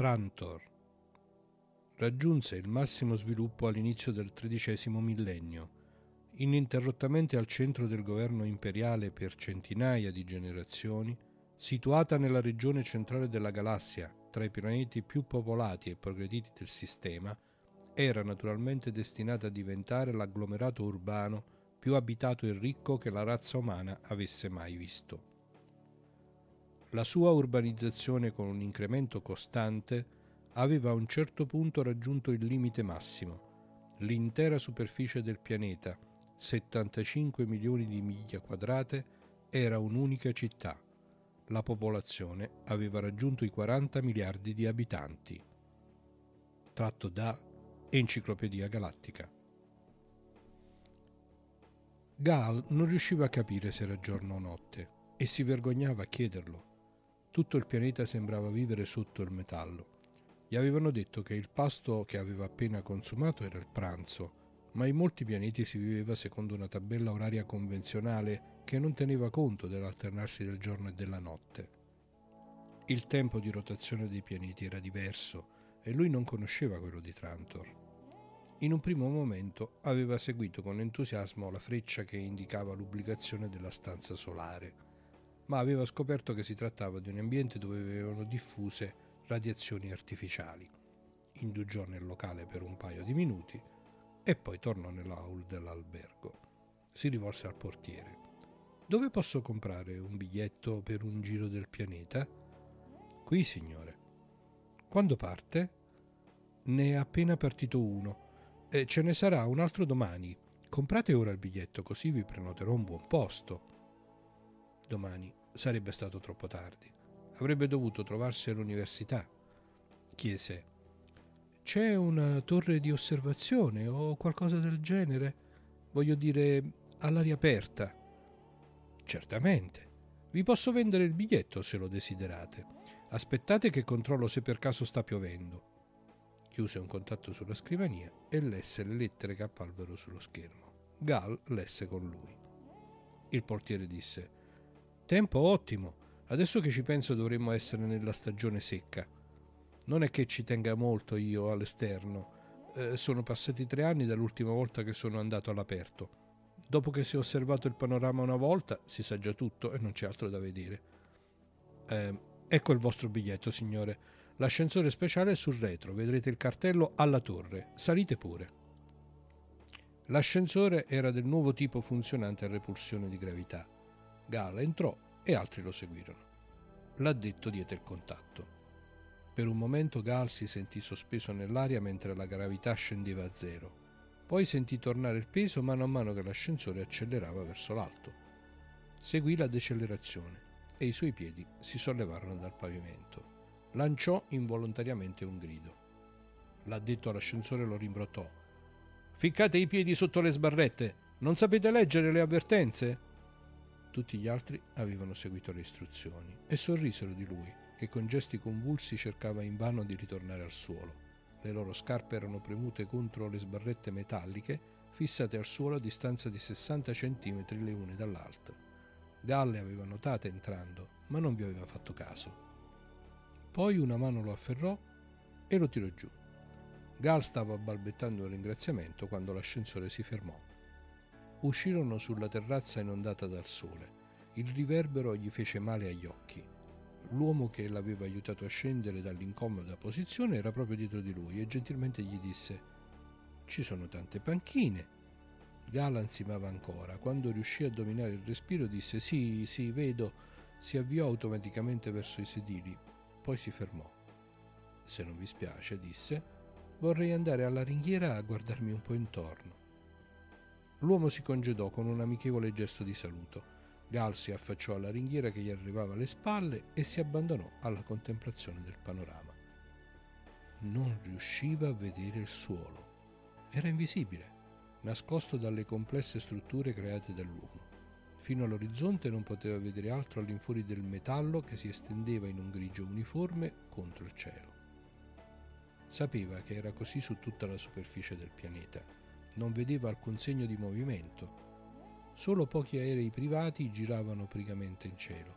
Trantor raggiunse il massimo sviluppo all'inizio del XIII millennio, ininterrottamente al centro del governo imperiale per centinaia di generazioni, situata nella regione centrale della galassia, tra i pianeti più popolati e progrediti del sistema, era naturalmente destinata a diventare l'agglomerato urbano più abitato e ricco che la razza umana avesse mai visto. La sua urbanizzazione con un incremento costante aveva a un certo punto raggiunto il limite massimo. L'intera superficie del pianeta, 75 milioni di miglia quadrate, era un'unica città. La popolazione aveva raggiunto i 40 miliardi di abitanti. Tratto da Enciclopedia Galattica. Gal non riusciva a capire se era giorno o notte e si vergognava a chiederlo. Tutto il pianeta sembrava vivere sotto il metallo. Gli avevano detto che il pasto che aveva appena consumato era il pranzo, ma in molti pianeti si viveva secondo una tabella oraria convenzionale che non teneva conto dell'alternarsi del giorno e della notte. Il tempo di rotazione dei pianeti era diverso e lui non conosceva quello di Trantor. In un primo momento aveva seguito con entusiasmo la freccia che indicava l'ubblicazione della stanza solare, ma aveva scoperto che si trattava di un ambiente dove avevano diffuse radiazioni artificiali. Indugiò nel locale per un paio di minuti e poi tornò nell'aul dell'albergo. Si rivolse al portiere. Dove posso comprare un biglietto per un giro del pianeta? Qui, signore. Quando parte? Ne è appena partito uno. E ce ne sarà un altro domani. Comprate ora il biglietto, così vi prenoterò un buon posto. Domani sarebbe stato troppo tardi. Avrebbe dovuto trovarsi all'università. Chiese: C'è una torre di osservazione o qualcosa del genere? Voglio dire, all'aria aperta. Certamente. Vi posso vendere il biglietto se lo desiderate. Aspettate che controllo se per caso sta piovendo. Chiuse un contatto sulla scrivania e lesse le lettere che apparvero sullo schermo. Gal lesse con lui. Il portiere disse: Tempo ottimo. Adesso che ci penso dovremmo essere nella stagione secca. Non è che ci tenga molto io all'esterno. Eh, sono passati tre anni dall'ultima volta che sono andato all'aperto. Dopo che si è osservato il panorama una volta, si sa già tutto e non c'è altro da vedere. Eh, ecco il vostro biglietto, signore. L'ascensore speciale è sul retro, vedrete il cartello alla torre. Salite pure. L'ascensore era del nuovo tipo funzionante a repulsione di gravità. Gal entrò e altri lo seguirono. L'addetto diede il contatto. Per un momento Gal si sentì sospeso nell'aria mentre la gravità scendeva a zero. Poi sentì tornare il peso mano a mano che l'ascensore accelerava verso l'alto. Seguì la decelerazione e i suoi piedi si sollevarono dal pavimento. Lanciò involontariamente un grido. L'addetto all'ascensore lo rimbrottò. Ficcate i piedi sotto le sbarrette! Non sapete leggere le avvertenze? Tutti gli altri avevano seguito le istruzioni e sorrisero di lui, che con gesti convulsi cercava invano di ritornare al suolo. Le loro scarpe erano premute contro le sbarrette metalliche, fissate al suolo a distanza di 60 cm le une dall'altra. Galle aveva notate entrando, ma non vi aveva fatto caso. Poi una mano lo afferrò e lo tirò giù. Gal stava balbettando un ringraziamento quando l'ascensore si fermò. Uscirono sulla terrazza inondata dal sole. Il riverbero gli fece male agli occhi. L'uomo che l'aveva aiutato a scendere dall'incomoda posizione era proprio dietro di lui e gentilmente gli disse Ci sono tante panchine. Gal ansimava ancora. Quando riuscì a dominare il respiro disse Sì, sì, vedo. Si avviò automaticamente verso i sedili. Poi si fermò. Se non vi spiace, disse, vorrei andare alla ringhiera a guardarmi un po' intorno. L'uomo si congedò con un amichevole gesto di saluto. Gal si affacciò alla ringhiera che gli arrivava alle spalle e si abbandonò alla contemplazione del panorama. Non riusciva a vedere il suolo. Era invisibile, nascosto dalle complesse strutture create dall'uomo. Fino all'orizzonte non poteva vedere altro all'infuori del metallo che si estendeva in un grigio uniforme contro il cielo. Sapeva che era così su tutta la superficie del pianeta. Non vedeva alcun segno di movimento. Solo pochi aerei privati giravano prigamente in cielo.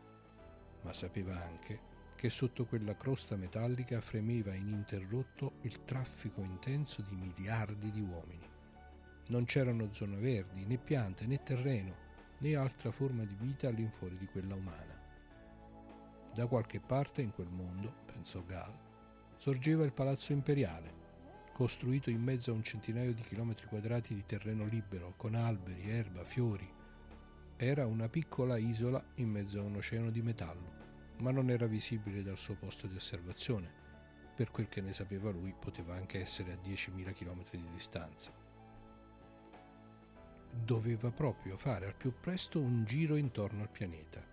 Ma sapeva anche che sotto quella crosta metallica fremeva ininterrotto il traffico intenso di miliardi di uomini. Non c'erano zone verdi, né piante, né terreno, né altra forma di vita all'infuori di quella umana. Da qualche parte in quel mondo, pensò Gal, sorgeva il palazzo imperiale, costruito in mezzo a un centinaio di chilometri quadrati di terreno libero, con alberi, erba, fiori. Era una piccola isola in mezzo a un oceano di metallo, ma non era visibile dal suo posto di osservazione. Per quel che ne sapeva lui, poteva anche essere a 10.000 km di distanza. Doveva proprio fare al più presto un giro intorno al pianeta.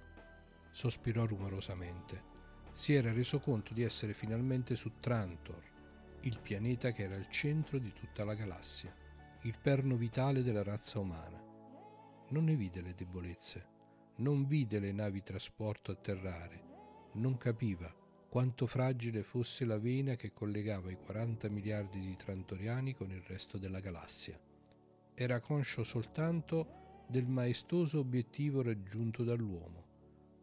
Sospirò rumorosamente. Si era reso conto di essere finalmente su Trantor, il pianeta che era il centro di tutta la galassia, il perno vitale della razza umana. Non ne vide le debolezze, non vide le navi trasporto atterrare, non capiva quanto fragile fosse la vena che collegava i 40 miliardi di trantoriani con il resto della galassia. Era conscio soltanto del maestoso obiettivo raggiunto dall'uomo,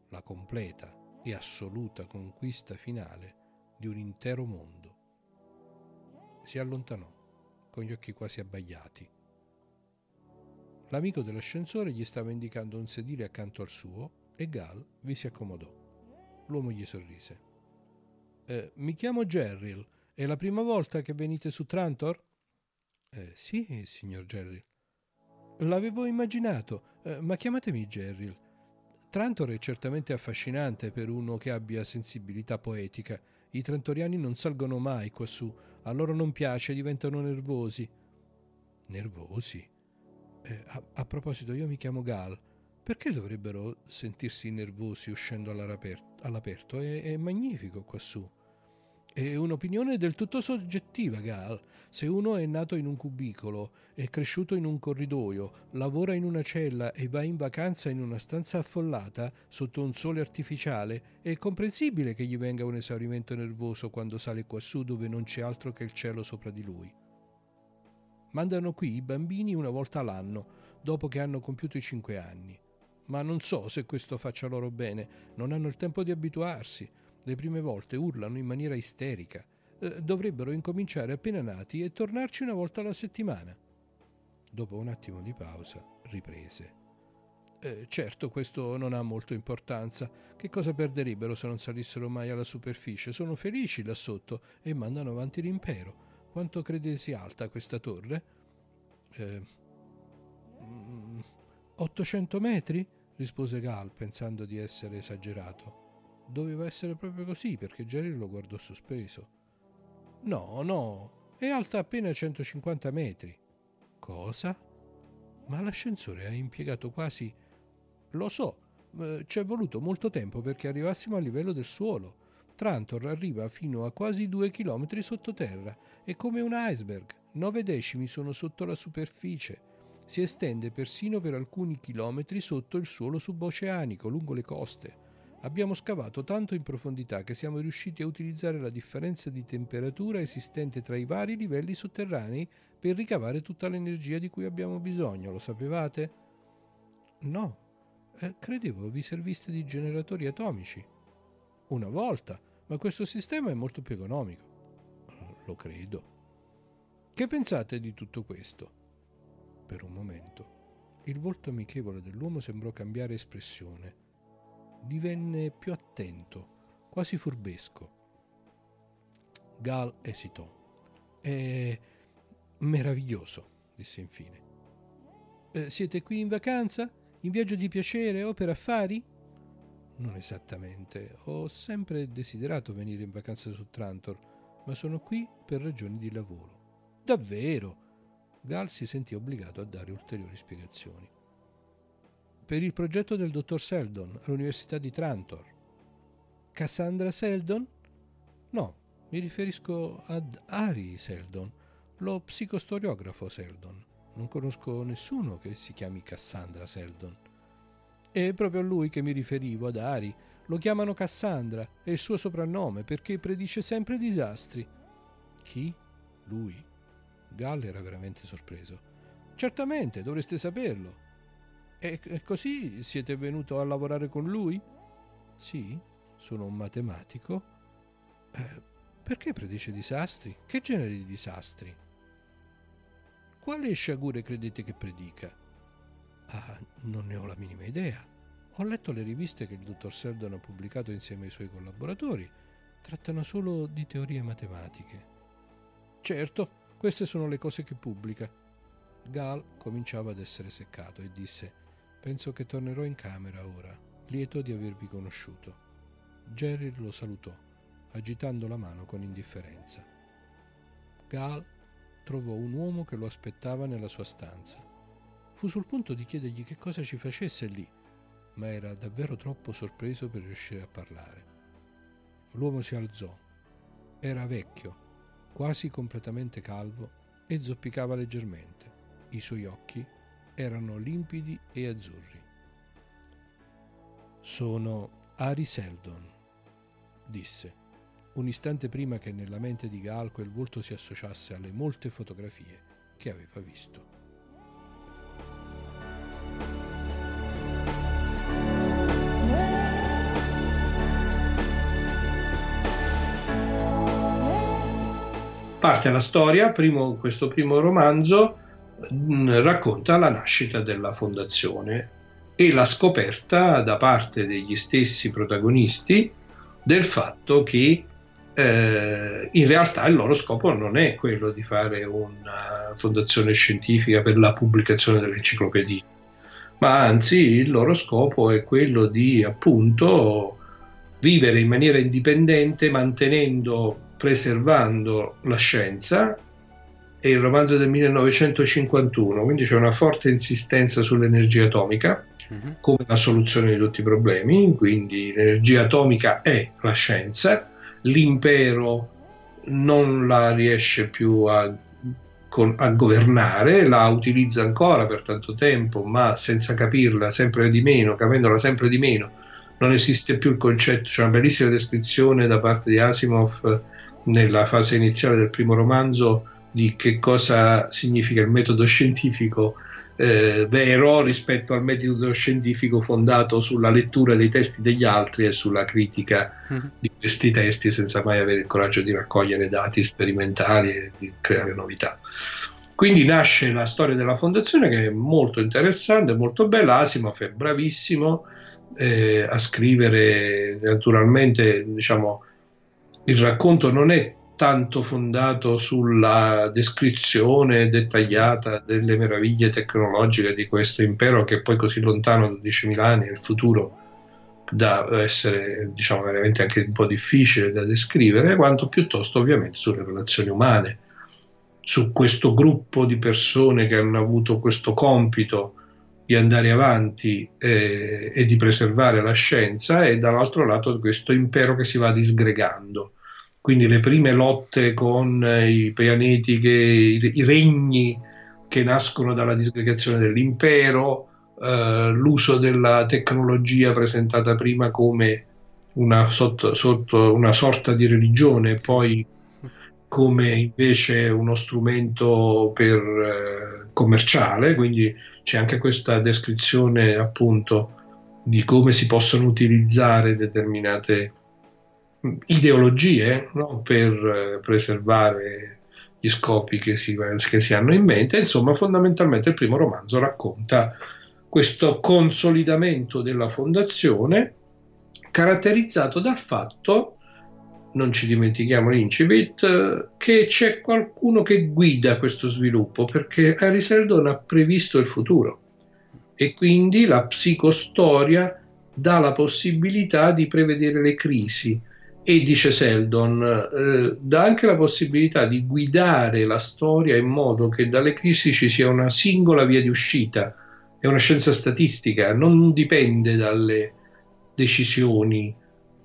la completa e assoluta conquista finale di un intero mondo. Si allontanò, con gli occhi quasi abbagliati. L'amico dell'ascensore gli stava indicando un sedile accanto al suo e Gal vi si accomodò. L'uomo gli sorrise. Eh, mi chiamo Gerril. È la prima volta che venite su Trantor? Eh, sì, signor Gerril. L'avevo immaginato, eh, ma chiamatemi Gerril. Trantor è certamente affascinante per uno che abbia sensibilità poetica. I trantoriani non salgono mai quassù, a loro non piace, diventano nervosi. Nervosi? Eh, a, a, proposito, io mi chiamo Gal. Perché dovrebbero sentirsi nervosi uscendo all'aperto? È, è magnifico quassù. È un'opinione del tutto soggettiva, Gal. Se uno è nato in un cubicolo, è cresciuto in un corridoio, lavora in una cella e va in vacanza in una stanza affollata sotto un sole artificiale, è comprensibile che gli venga un esaurimento nervoso quando sale quassù dove non c'è altro che il cielo sopra di lui. Mandano qui i bambini una volta l'anno, dopo che hanno compiuto i cinque anni. Ma non so se questo faccia loro bene, non hanno il tempo di abituarsi. Le prime volte urlano in maniera isterica. Eh, dovrebbero incominciare appena nati e tornarci una volta alla settimana. Dopo un attimo di pausa, riprese. Eh, certo, questo non ha molto importanza. Che cosa perderebbero se non salissero mai alla superficie? Sono felici là sotto e mandano avanti l'impero. Quanto crede sia alta questa torre? Eh, 800 metri? rispose Gal, pensando di essere esagerato. Doveva essere proprio così, perché Jerry lo guardò sospeso. No, no, è alta appena 150 metri. Cosa? Ma l'ascensore ha impiegato quasi... Lo so, eh, ci è voluto molto tempo perché arrivassimo al livello del suolo. Trantor arriva fino a quasi due chilometri sottoterra. È come un iceberg. Nove decimi sono sotto la superficie. Si estende persino per alcuni chilometri sotto il suolo suboceanico, lungo le coste. Abbiamo scavato tanto in profondità che siamo riusciti a utilizzare la differenza di temperatura esistente tra i vari livelli sotterranei per ricavare tutta l'energia di cui abbiamo bisogno, lo sapevate? No, eh, credevo vi serviste di generatori atomici. Una volta, ma questo sistema è molto più economico. Lo credo. Che pensate di tutto questo? Per un momento, il volto amichevole dell'uomo sembrò cambiare espressione. Divenne più attento, quasi furbesco. Gal esitò. È meraviglioso, disse infine. "Eh, siete qui in vacanza? In viaggio di piacere o per affari? Non esattamente. Ho sempre desiderato venire in vacanza su Trantor, ma sono qui per ragioni di lavoro. Davvero? Gal si sentì obbligato a dare ulteriori spiegazioni. Per il progetto del dottor Seldon all'Università di Trantor. Cassandra Seldon? No, mi riferisco ad Ari Seldon, lo psicostoriografo Seldon. Non conosco nessuno che si chiami Cassandra Seldon. È proprio a lui che mi riferivo, ad Ari. Lo chiamano Cassandra, è il suo soprannome, perché predice sempre disastri. Chi? Lui? Gall era veramente sorpreso. Certamente, dovreste saperlo. E, così siete venuto a lavorare con lui? Sì, sono un matematico. Eh, perché predice disastri? Che genere di disastri? Quale sciagure credete che predica? Ah, non ne ho la minima idea. Ho letto le riviste che il dottor Seldon ha pubblicato insieme ai suoi collaboratori. Trattano solo di teorie matematiche. Certo, queste sono le cose che pubblica. Gal cominciava ad essere seccato e disse: Penso che tornerò in camera ora, lieto di avervi conosciuto. Jerry lo salutò, agitando la mano con indifferenza. Gal trovò un uomo che lo aspettava nella sua stanza. Fu sul punto di chiedergli che cosa ci facesse lì, ma era davvero troppo sorpreso per riuscire a parlare. L'uomo si alzò. Era vecchio, quasi completamente calvo e zoppicava leggermente. I suoi occhi erano limpidi e azzurri. Sono Ari Seldon, disse, un istante prima che nella mente di Gal quel volto si associasse alle molte fotografie che aveva visto. Parte la storia, primo- questo primo romanzo mh, racconta la nascita della fondazione e la scoperta da parte degli stessi protagonisti del fatto che eh, in realtà il loro scopo non è quello di fare una fondazione scientifica per la pubblicazione delle enciclopedie, ma anzi il loro scopo è quello di appunto vivere in maniera indipendente mantenendo, preservando la scienza è il romanzo del 1951, quindi c'è una forte insistenza sull'energia atomica come la soluzione di tutti i problemi, quindi l'energia atomica è la scienza, l'impero non la riesce più a, a governare, la utilizza ancora per tanto tempo, ma senza capirla sempre di meno, capendola sempre di meno, non esiste più il concetto, c'è una bellissima descrizione da parte di Asimov nella fase iniziale del primo romanzo di che cosa significa il metodo scientifico eh, vero rispetto al metodo scientifico fondato sulla lettura dei testi degli altri e sulla critica di questi testi senza mai avere il coraggio di raccogliere dati sperimentali e di creare novità. Quindi nasce la storia della fondazione che è molto interessante, molto bella. Asimov è bravissimo eh, a scrivere, naturalmente, diciamo, il racconto non è tanto fondato sulla descrizione dettagliata delle meraviglie tecnologiche di questo impero che poi così lontano da 12.000 anni nel futuro da essere diciamo veramente anche un po' difficile da descrivere, quanto piuttosto ovviamente sulle relazioni umane, su questo gruppo di persone che hanno avuto questo compito di andare avanti eh, e di preservare la scienza e dall'altro lato questo impero che si va disgregando. Quindi le prime lotte con eh, i pianeti, che, i, regni che nascono dalla disgregazione dell'impero, eh, l'uso della tecnologia presentata prima come una, sotto, sotto una sorta di religione, poi come invece uno strumento per, eh, commerciale, quindi c'è anche questa descrizione appunto di come si possono utilizzare determinate ideologie no? per eh, preservare gli scopi che si, che si hanno in mente. Insomma, fondamentalmente il primo romanzo racconta questo consolidamento della fondazione caratterizzato dal fatto non ci dimentichiamo l'incipit, che c'è qualcuno che guida questo sviluppo, perché Harry Seldon ha previsto il futuro e quindi la psicostoria dà la possibilità di prevedere le crisi e dice Seldon, eh, dà anche la possibilità di guidare la storia in modo che dalle crisi ci sia una singola via di uscita, è una scienza statistica, non dipende dalle decisioni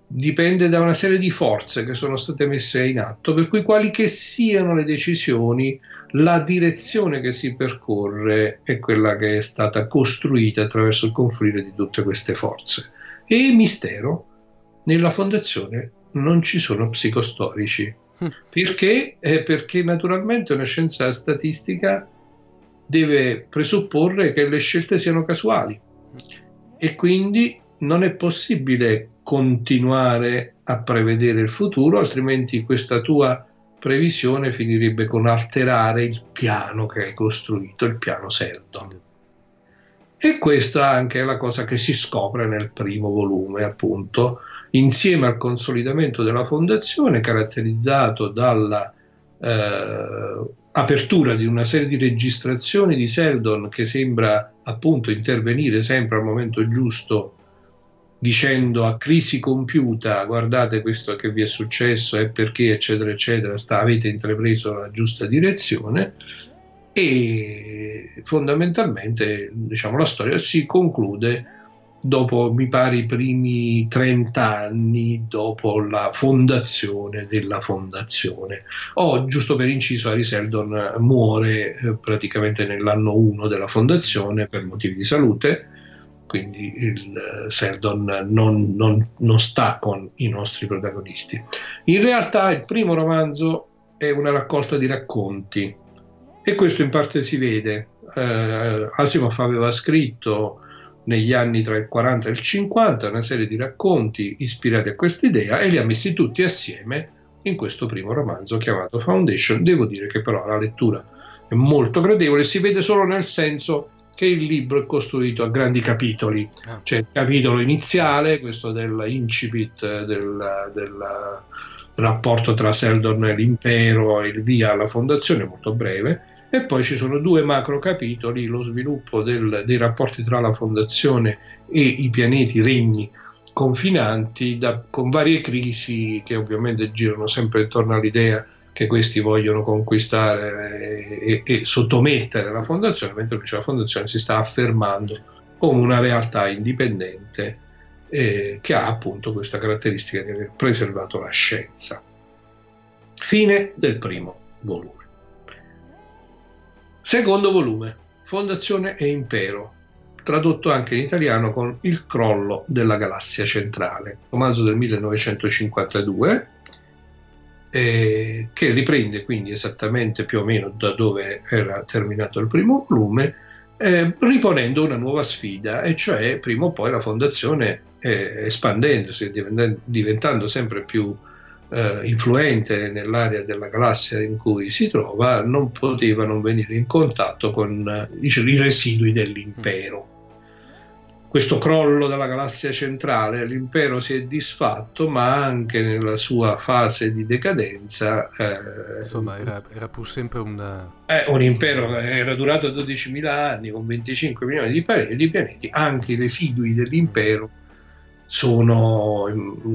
dipende da una serie di forze che sono state messe in atto, per cui quali che siano le decisioni, la direzione che si percorre è quella che è stata costruita attraverso il confluire di tutte queste forze. E mistero, nella fondazione non ci sono psicostorici. Perché? Eh, perché naturalmente una scienza statistica deve presupporre che le scelte siano casuali e quindi non è possibile continuare a prevedere il futuro, altrimenti questa tua previsione finirebbe con alterare il piano che hai costruito, il piano Seldon. E questa anche è la cosa che si scopre nel primo volume, appunto, insieme al consolidamento della fondazione, caratterizzato dalla eh, apertura di una serie di registrazioni di Seldon che sembra appunto intervenire sempre al momento giusto dicendo a crisi compiuta guardate questo che vi è successo e perché eccetera eccetera sta, avete intrapreso la giusta direzione e fondamentalmente diciamo la storia si conclude dopo mi pare i primi 30 anni dopo la fondazione della fondazione oh, giusto per inciso Harry Seldon muore eh, praticamente nell'anno 1 della fondazione per motivi di salute quindi il Seldon non, non, non, sta con i nostri protagonisti. In realtà il primo romanzo è una raccolta di racconti e questo in parte si vede. Eh, Asimov aveva scritto negli anni tra il 40 e il 50 una serie di racconti ispirati a questa idea e li ha messi tutti assieme in questo primo romanzo chiamato Foundation. Devo dire che però la lettura è molto gradevole, si vede solo nel senso che il libro è costruito a grandi capitoli. Ah. C'è il capitolo iniziale, questo dell'incipit del, del rapporto tra Seldon e l'impero e il via alla fondazione, molto breve, e poi ci sono due macro capitoli, lo sviluppo del, dei rapporti tra la fondazione e i pianeti regni confinanti, da, con varie crisi che ovviamente girano sempre intorno all'idea che questi vogliono conquistare e, e, sottomettere la fondazione, mentre invece la fondazione si sta affermando come una realtà indipendente eh, che ha appunto questa caratteristica di aver preservato la scienza. Fine del primo volume. Secondo volume, Fondazione e Impero, tradotto anche in italiano con Il crollo della galassia centrale, romanzo del 1952 eh, che riprende quindi esattamente più o meno da dove era terminato il primo volume, eh, riponendo una nuova sfida, e cioè prima o poi la fondazione, eh, espandendosi, diventando, sempre più eh, influente nell'area della galassia in cui si trova, non poteva non venire in contatto con i, i residui dell'impero questo crollo della galassia centrale, l'impero si è disfatto, ma anche nella sua fase di decadenza. eh, Insomma, era, era pur sempre un... eh, un impero che era durato 12.000 anni con 25 milioni di, pare- di pianeti, anche i residui dell'impero sono,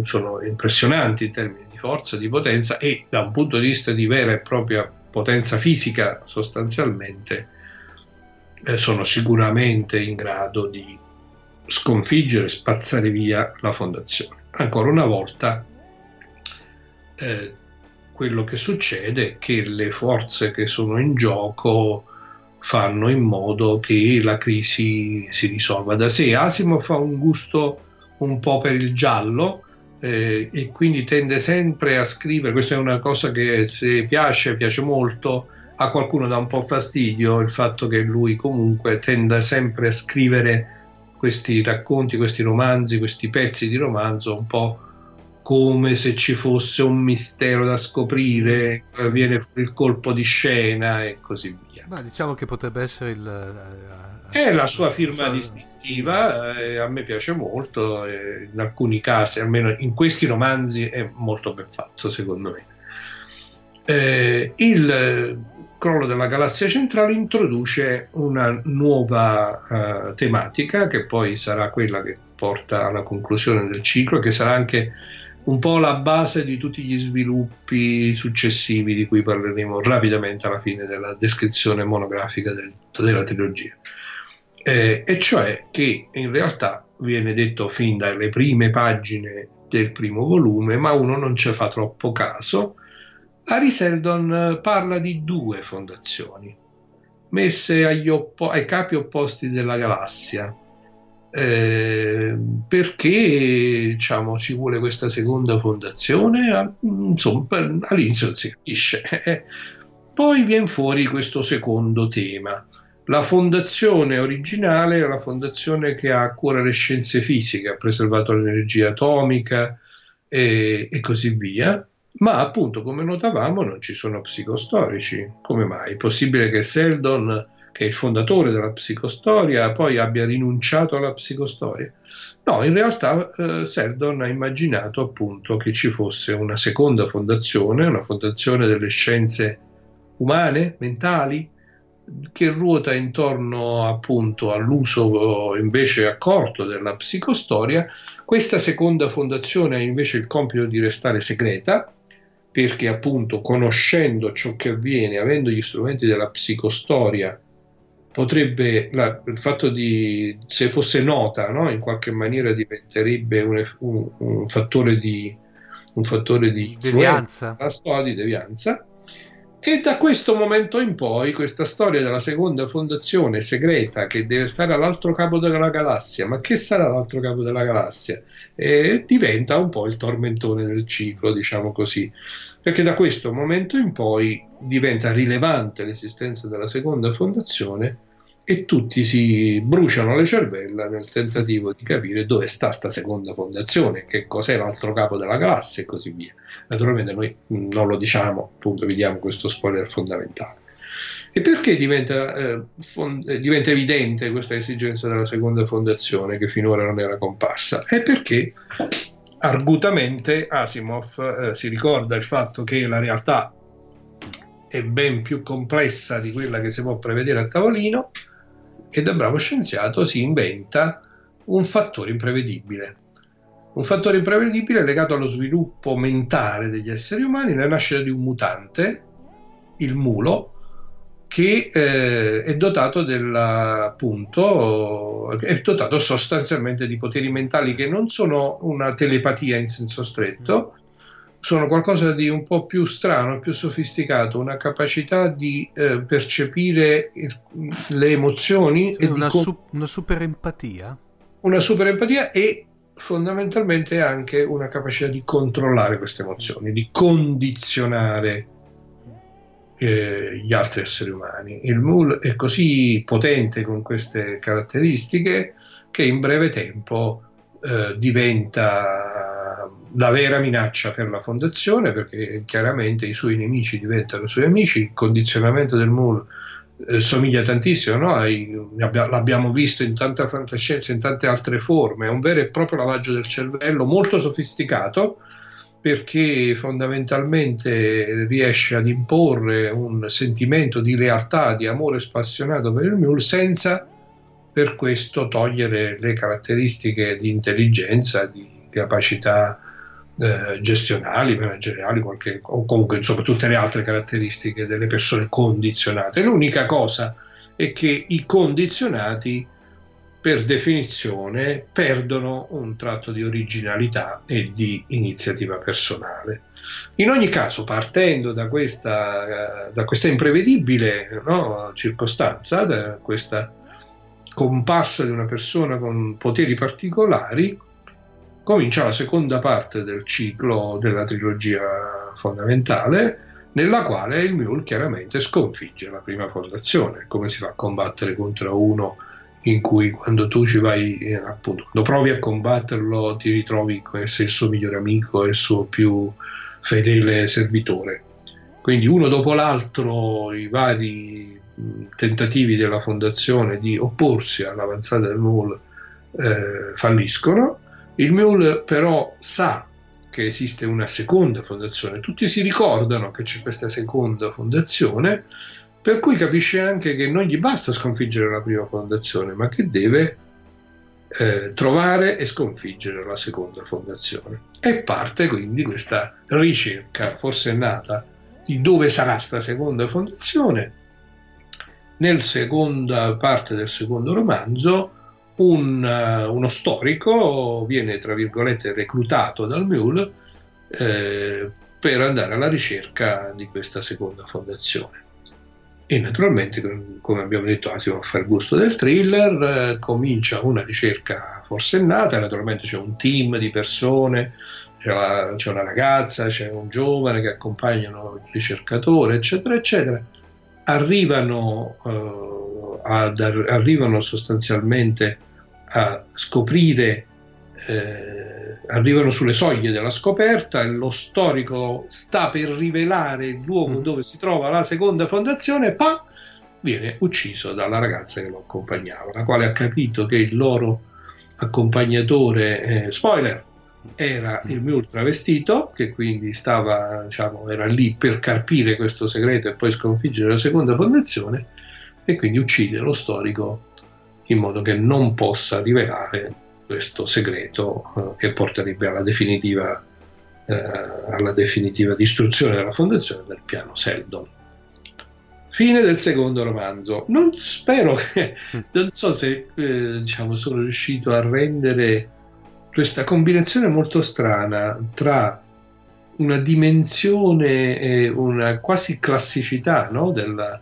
sono impressionanti in termini di forza, di potenza e da un punto di vista di vera e propria potenza fisica sostanzialmente eh, sono sicuramente in grado di sconfiggere, spazzare via la fondazione. Ancora una volta eh, quello che succede è che le forze che sono in gioco fanno in modo che la crisi si risolva da sé. Asimov ha un gusto un po' per il giallo eh, e quindi tende sempre a scrivere, questa è una cosa che se piace, piace molto, a qualcuno dà un po' fastidio il fatto che lui comunque tenda sempre a scrivere questi racconti, questi romanzi, questi pezzi di romanzo un po' come se ci fosse un mistero da scoprire, viene il colpo di scena e così via. Ma diciamo che potrebbe essere il... eh, È la sua firma sua- distintiva, eh, a me piace molto, eh, in alcuni casi, almeno in questi romanzi, è molto ben fatto secondo me. Eh, il eh, crollo della galassia centrale introduce una nuova eh, tematica che poi sarà quella che porta alla conclusione del ciclo, che sarà anche un po' la base di tutti gli sviluppi successivi di cui parleremo rapidamente alla fine della descrizione monografica del- della trilogia. Eh, e cioè che in realtà viene detto fin dalle prime pagine del primo volume, ma uno non ci fa troppo caso. Ari Seldon parla di due fondazioni messe oppo- ai capi opposti della galassia. Eh, perché diciamo, ci vuole questa seconda fondazione? Ah, Insomma, all'inizio si capisce. [laughs] Eh, Poi viene fuori questo secondo tema. La fondazione originale è la fondazione che ha a cuore le scienze fisiche, ha preservato l'energia atomica e, e così via, ma appunto come notavamo non ci sono psicostorici. Come mai? È possibile che Seldon, che è il fondatore della psicostoria, poi abbia rinunciato alla psicostoria? No, in realtà eh, Seldon ha immaginato appunto che ci fosse una seconda fondazione, una fondazione delle scienze umane, mentali, che ruota intorno appunto all'uso invece accorto della psicostoria. Questa seconda fondazione ha invece il compito di restare segreta, perché appunto conoscendo ciò che avviene, avendo gli strumenti della psicostoria, potrebbe, la- il fatto di, se fosse nota, no, in qualche maniera diventerebbe un, un- un fattore di, un fattore di Devianza. la storia di devianza. E da questo momento in poi, questa storia della seconda fondazione segreta che deve stare all'altro capo della galassia, ma che sarà l'altro capo della galassia? Eh, diventa un po' il tormentone del ciclo, diciamo così, perché da questo momento in poi diventa rilevante l'esistenza della seconda fondazione e tutti si bruciano le cervella nel tentativo di capire dove sta sta seconda fondazione, che cos'è l'altro capo della galassia e così via. Naturalmente noi non lo diciamo, appunto vi diamo questo spoiler fondamentale. E perché diventa, eh, fon- eh, diventa evidente questa esigenza della seconda fondazione che finora non era comparsa? È perché argutamente Asimov eh, si ricorda il fatto che la realtà è ben più complessa di quella che si può prevedere a tavolino e da bravo scienziato si inventa un fattore imprevedibile. Un fattore imprevedibile legato allo sviluppo mentale degli esseri umani, la nascita di un mutante, il mulo, che eh, è dotato della, appunto, è dotato sostanzialmente di poteri mentali che non sono una telepatia in senso stretto, sono qualcosa di un po' più strano, più sofisticato, una capacità di eh, percepire il- le emozioni Sì, e una, com- su- una super empatia. una super empatia e fondamentalmente anche una capacità di controllare queste emozioni, di condizionare eh, gli altri esseri umani. Il Mul è così potente con queste caratteristiche che in breve tempo eh, diventa la vera minaccia per la fondazione perché chiaramente i suoi nemici diventano suoi amici, il condizionamento del Mul eh, somiglia tantissimo, no? Ai- abbia- l'abbiamo visto in tanta fantascienza, in tante altre forme, è un vero e proprio lavaggio del cervello molto sofisticato perché fondamentalmente riesce ad imporre un sentimento di lealtà, di amore spassionato per il Mule senza per questo togliere le caratteristiche di intelligenza, di capacità eh, gestionali, manageriali, qualche- o comunque insomma tutte le altre caratteristiche delle persone condizionate. L'unica cosa è che i condizionati per definizione perdono un tratto di originalità e di iniziativa personale. In ogni caso, partendo da questa, eh, da questa imprevedibile no, circostanza, da questa comparsa di una persona con poteri particolari, comincia la seconda parte del ciclo della trilogia fondamentale, nella quale il Mule chiaramente sconfigge la prima fondazione. Come si fa a combattere contro uno in cui quando tu ci vai, eh, appunto, quando provi a combatterlo ti ritrovi come se il suo migliore amico e il suo più fedele servitore. Quindi uno dopo l'altro i vari tentativi della fondazione di opporsi all'avanzata del Mule eh, falliscono. Il Mule però sa che esiste una seconda fondazione, tutti si ricordano che c'è questa seconda fondazione, per cui capisce anche che non gli basta sconfiggere la prima fondazione, ma che deve eh, trovare e sconfiggere la seconda fondazione. E parte quindi questa ricerca forsennata di dove sarà questa seconda fondazione. Nel seconda parte del secondo romanzo un, eh, uno storico viene, tra virgolette, reclutato dal Mule eh, per andare alla ricerca di questa seconda fondazione. E naturalmente, com- come abbiamo detto, Asimov fa il gusto del thriller, eh, comincia una ricerca forsennata, naturalmente c'è un team di persone, c'è, la- c'è una ragazza, c'è un giovane che accompagnano il ricercatore, eccetera, eccetera. Arrivano, eh, ad- arrivano sostanzialmente a scoprire, eh, arrivano sulle soglie della scoperta e lo storico sta per rivelare il luogo Mm. dove si trova la seconda fondazione, pa, viene ucciso dalla ragazza che lo accompagnava, la quale ha capito che il loro accompagnatore, eh, spoiler, era il Mule travestito, che quindi stava, diciamo, era lì per carpire questo segreto e poi sconfiggere la seconda fondazione, e quindi uccide lo storico in modo che non possa rivelare questo segreto eh, che porterebbe alla definitiva, eh, alla definitiva distruzione della fondazione del piano Seldon. Fine del secondo romanzo. Non spero che, non so se eh, diciamo, sono riuscito a rendere questa combinazione molto strana tra una dimensione e una quasi classicità no? della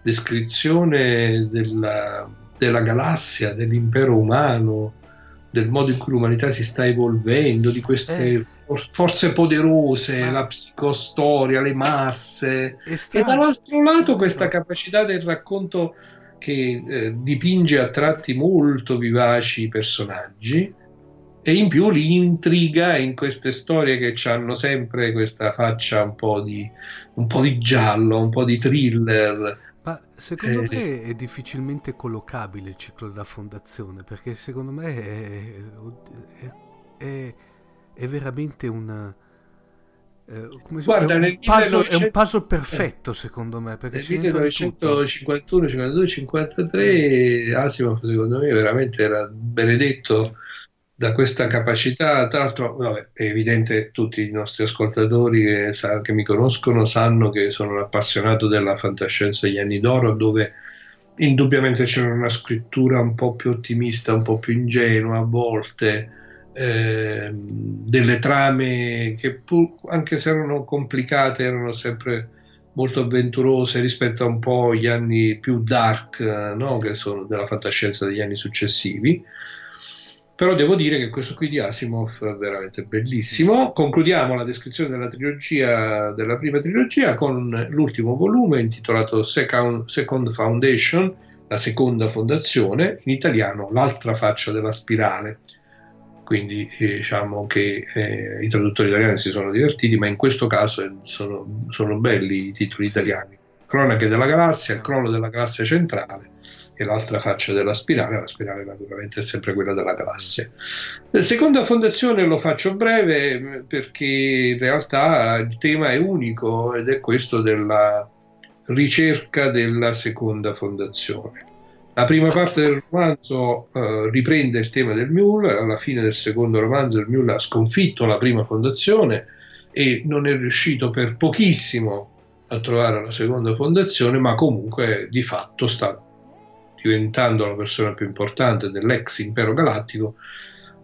descrizione della, della galassia, dell'impero umano, del modo in cui l'umanità si sta evolvendo, di queste Eh. for- forze poderose, Ma- la psicostoria, le masse. E dall'altro lato questa capacità del racconto che eh, dipinge a tratti molto vivaci i personaggi e in più li intriga in queste storie che hanno sempre questa faccia un po' di, un po' di giallo, un po' di thriller. Ma secondo Eh. me è difficilmente collocabile il ciclo della fondazione, perché secondo me è, è- è- è veramente un... eh, come si- Guarda, è, un nel puzzle, è 1900 un puzzle perfetto secondo me, perché Nel c'è dentro di tutto. 1951, 52, 53 Asimov secondo me veramente era benedetto da questa capacità. Tra l'altro, vabbè, è evidente, tutti i nostri ascoltatori che, sa- che mi conoscono sanno che sono un appassionato della fantascienza degli anni d'oro, dove indubbiamente c'era una scrittura un po' più ottimista, un po' più ingenua a volte, ehm, delle trame che pur, anche se erano complicate erano sempre molto avventurose rispetto a un po' gli anni più dark, eh, no? che sono della fantascienza degli anni successivi. Però devo dire che questo qui di Asimov è veramente bellissimo. Concludiamo la descrizione della trilogia, della prima trilogia, con l'ultimo volume intitolato Second, Second Foundation, la seconda fondazione, in italiano L'altra faccia della spirale. Quindi eh, diciamo che eh, i traduttori italiani si sono divertiti, ma in questo caso eh, sono, sono belli i titoli italiani. Cronache della galassia, il crollo della galassia centrale e l'altra faccia della spirale, la spirale naturalmente è sempre quella della. La seconda fondazione lo faccio breve perché in realtà il tema è unico ed è questo della ricerca della seconda fondazione. La prima parte del romanzo eh, riprende il tema del Mule, alla fine del secondo romanzo il Mule ha sconfitto la prima fondazione e non è riuscito per pochissimo a trovare la seconda fondazione, ma comunque di fatto sta diventando la persona più importante dell'ex impero galattico.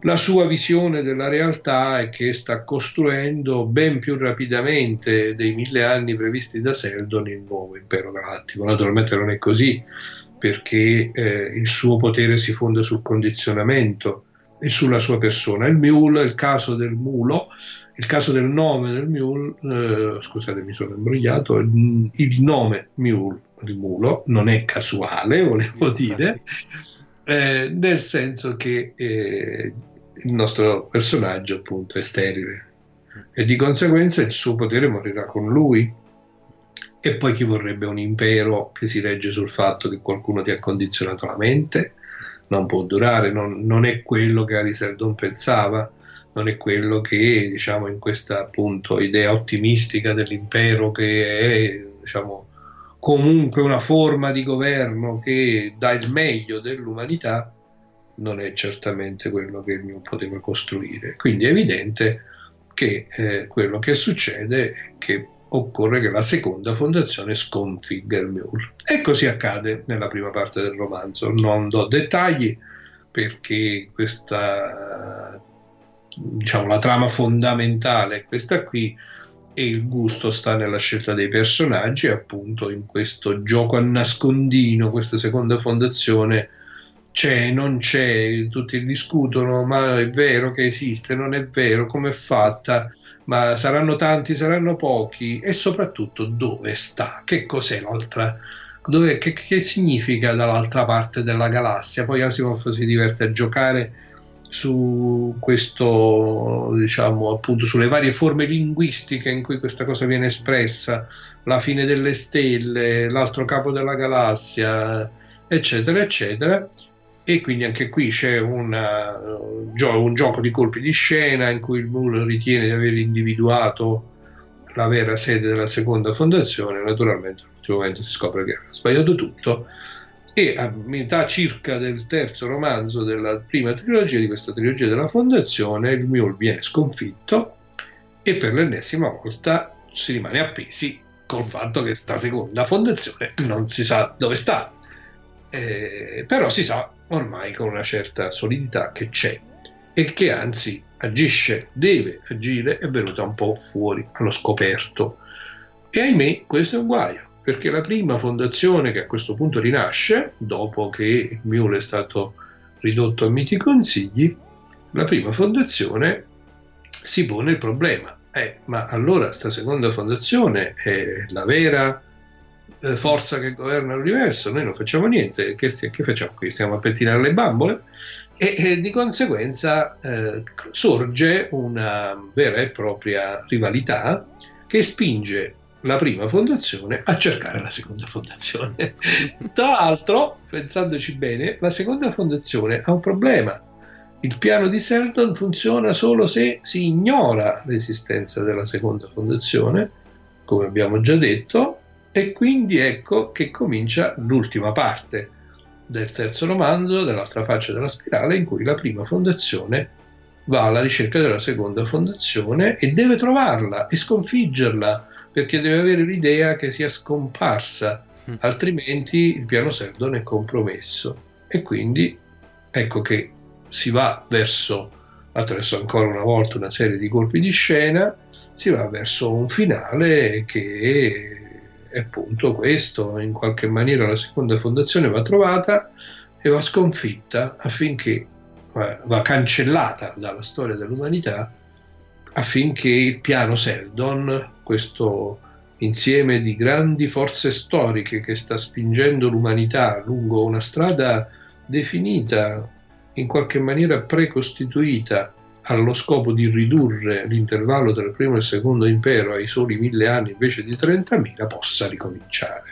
La sua visione della realtà è che sta costruendo ben più rapidamente dei mille anni previsti da Seldon il nuovo impero galattico. Naturalmente non è così, perché eh, il suo potere si fonda sul condizionamento e sulla sua persona. Il mule, il caso del mulo, il caso del nome del mule, eh, scusate mi sono imbrogliato, il, nome mule, di mulo, non è casuale, volevo dire, eh, nel senso che eh, il nostro personaggio appunto è sterile. E di conseguenza il suo potere morirà con lui. E poi chi vorrebbe un impero che si regge sul fatto che qualcuno ti ha condizionato la mente? Non può durare, non, non è quello che Ariseldon pensava, non è quello che, diciamo, in questa appunto idea ottimistica dell'impero che è, diciamo, comunque una forma di governo che dà il meglio dell'umanità, non è certamente quello che Mew poteva costruire. Quindi è evidente che eh, quello che succede è che occorre che la seconda fondazione sconfigga il Mule. E così accade nella prima parte del romanzo. Non do dettagli perché questa, diciamo, la trama fondamentale è questa qui e il gusto sta nella scelta dei personaggi, appunto in questo gioco a nascondino, questa seconda fondazione c'è, non c'è, tutti discutono, ma è vero che esiste, non è vero, come è fatta, ma saranno tanti, saranno pochi e soprattutto dove sta, che cos'è l'altra, dove, che, che significa dall'altra parte della galassia. Poi Asimov si diverte a giocare su questo, diciamo, appunto sulle varie forme linguistiche in cui questa cosa viene espressa, la fine delle stelle, l'altro capo della galassia, eccetera, eccetera. E quindi anche qui c'è una, un gioco di colpi di scena in cui il Mull ritiene di aver individuato la vera sede della seconda fondazione. Naturalmente, all'ultimo momento si scopre che ha sbagliato tutto e a metà circa del terzo romanzo della prima trilogia di questa trilogia della fondazione il Mule viene sconfitto e per l'ennesima volta si rimane appesi col fatto che sta seconda fondazione non si sa dove sta. Eh, però si sa ormai con una certa solidità che c'è e che anzi agisce, deve agire, è venuta un po' fuori allo scoperto. E ahimè questo è un guaio perché la prima fondazione che a questo punto rinasce, dopo che Mule è stato ridotto a miti consigli, la prima fondazione si pone il problema. Eh, ma allora sta seconda fondazione è la vera eh, forza che governa l'universo, noi non facciamo niente, che, che facciamo qui? Stiamo a pettinare le bambole? E, e di conseguenza eh, sorge una vera e propria rivalità che spinge la prima fondazione a cercare la seconda fondazione. [laughs] Tra l'altro, pensandoci bene, la seconda fondazione ha un problema. Il piano di Seldon funziona solo se si ignora l'esistenza della seconda fondazione, come abbiamo già detto, e quindi ecco che comincia l'ultima parte del terzo romanzo, dell'altra faccia della spirale, in cui la prima fondazione va alla ricerca della seconda fondazione e deve trovarla e sconfiggerla perché deve avere l'idea che sia scomparsa, Mm. altrimenti il piano Seldon è compromesso. E quindi ecco che si va verso, attraverso ancora una volta una serie di colpi di scena, si va verso un finale che è appunto questo, in qualche maniera la seconda fondazione va trovata e va sconfitta affinché va va cancellata dalla storia dell'umanità affinché il piano Seldon, questo insieme di grandi forze storiche che sta spingendo l'umanità lungo una strada definita, in qualche maniera precostituita allo scopo di ridurre l'intervallo tra il primo e il secondo impero ai soli mille anni invece di 30.000, possa ricominciare.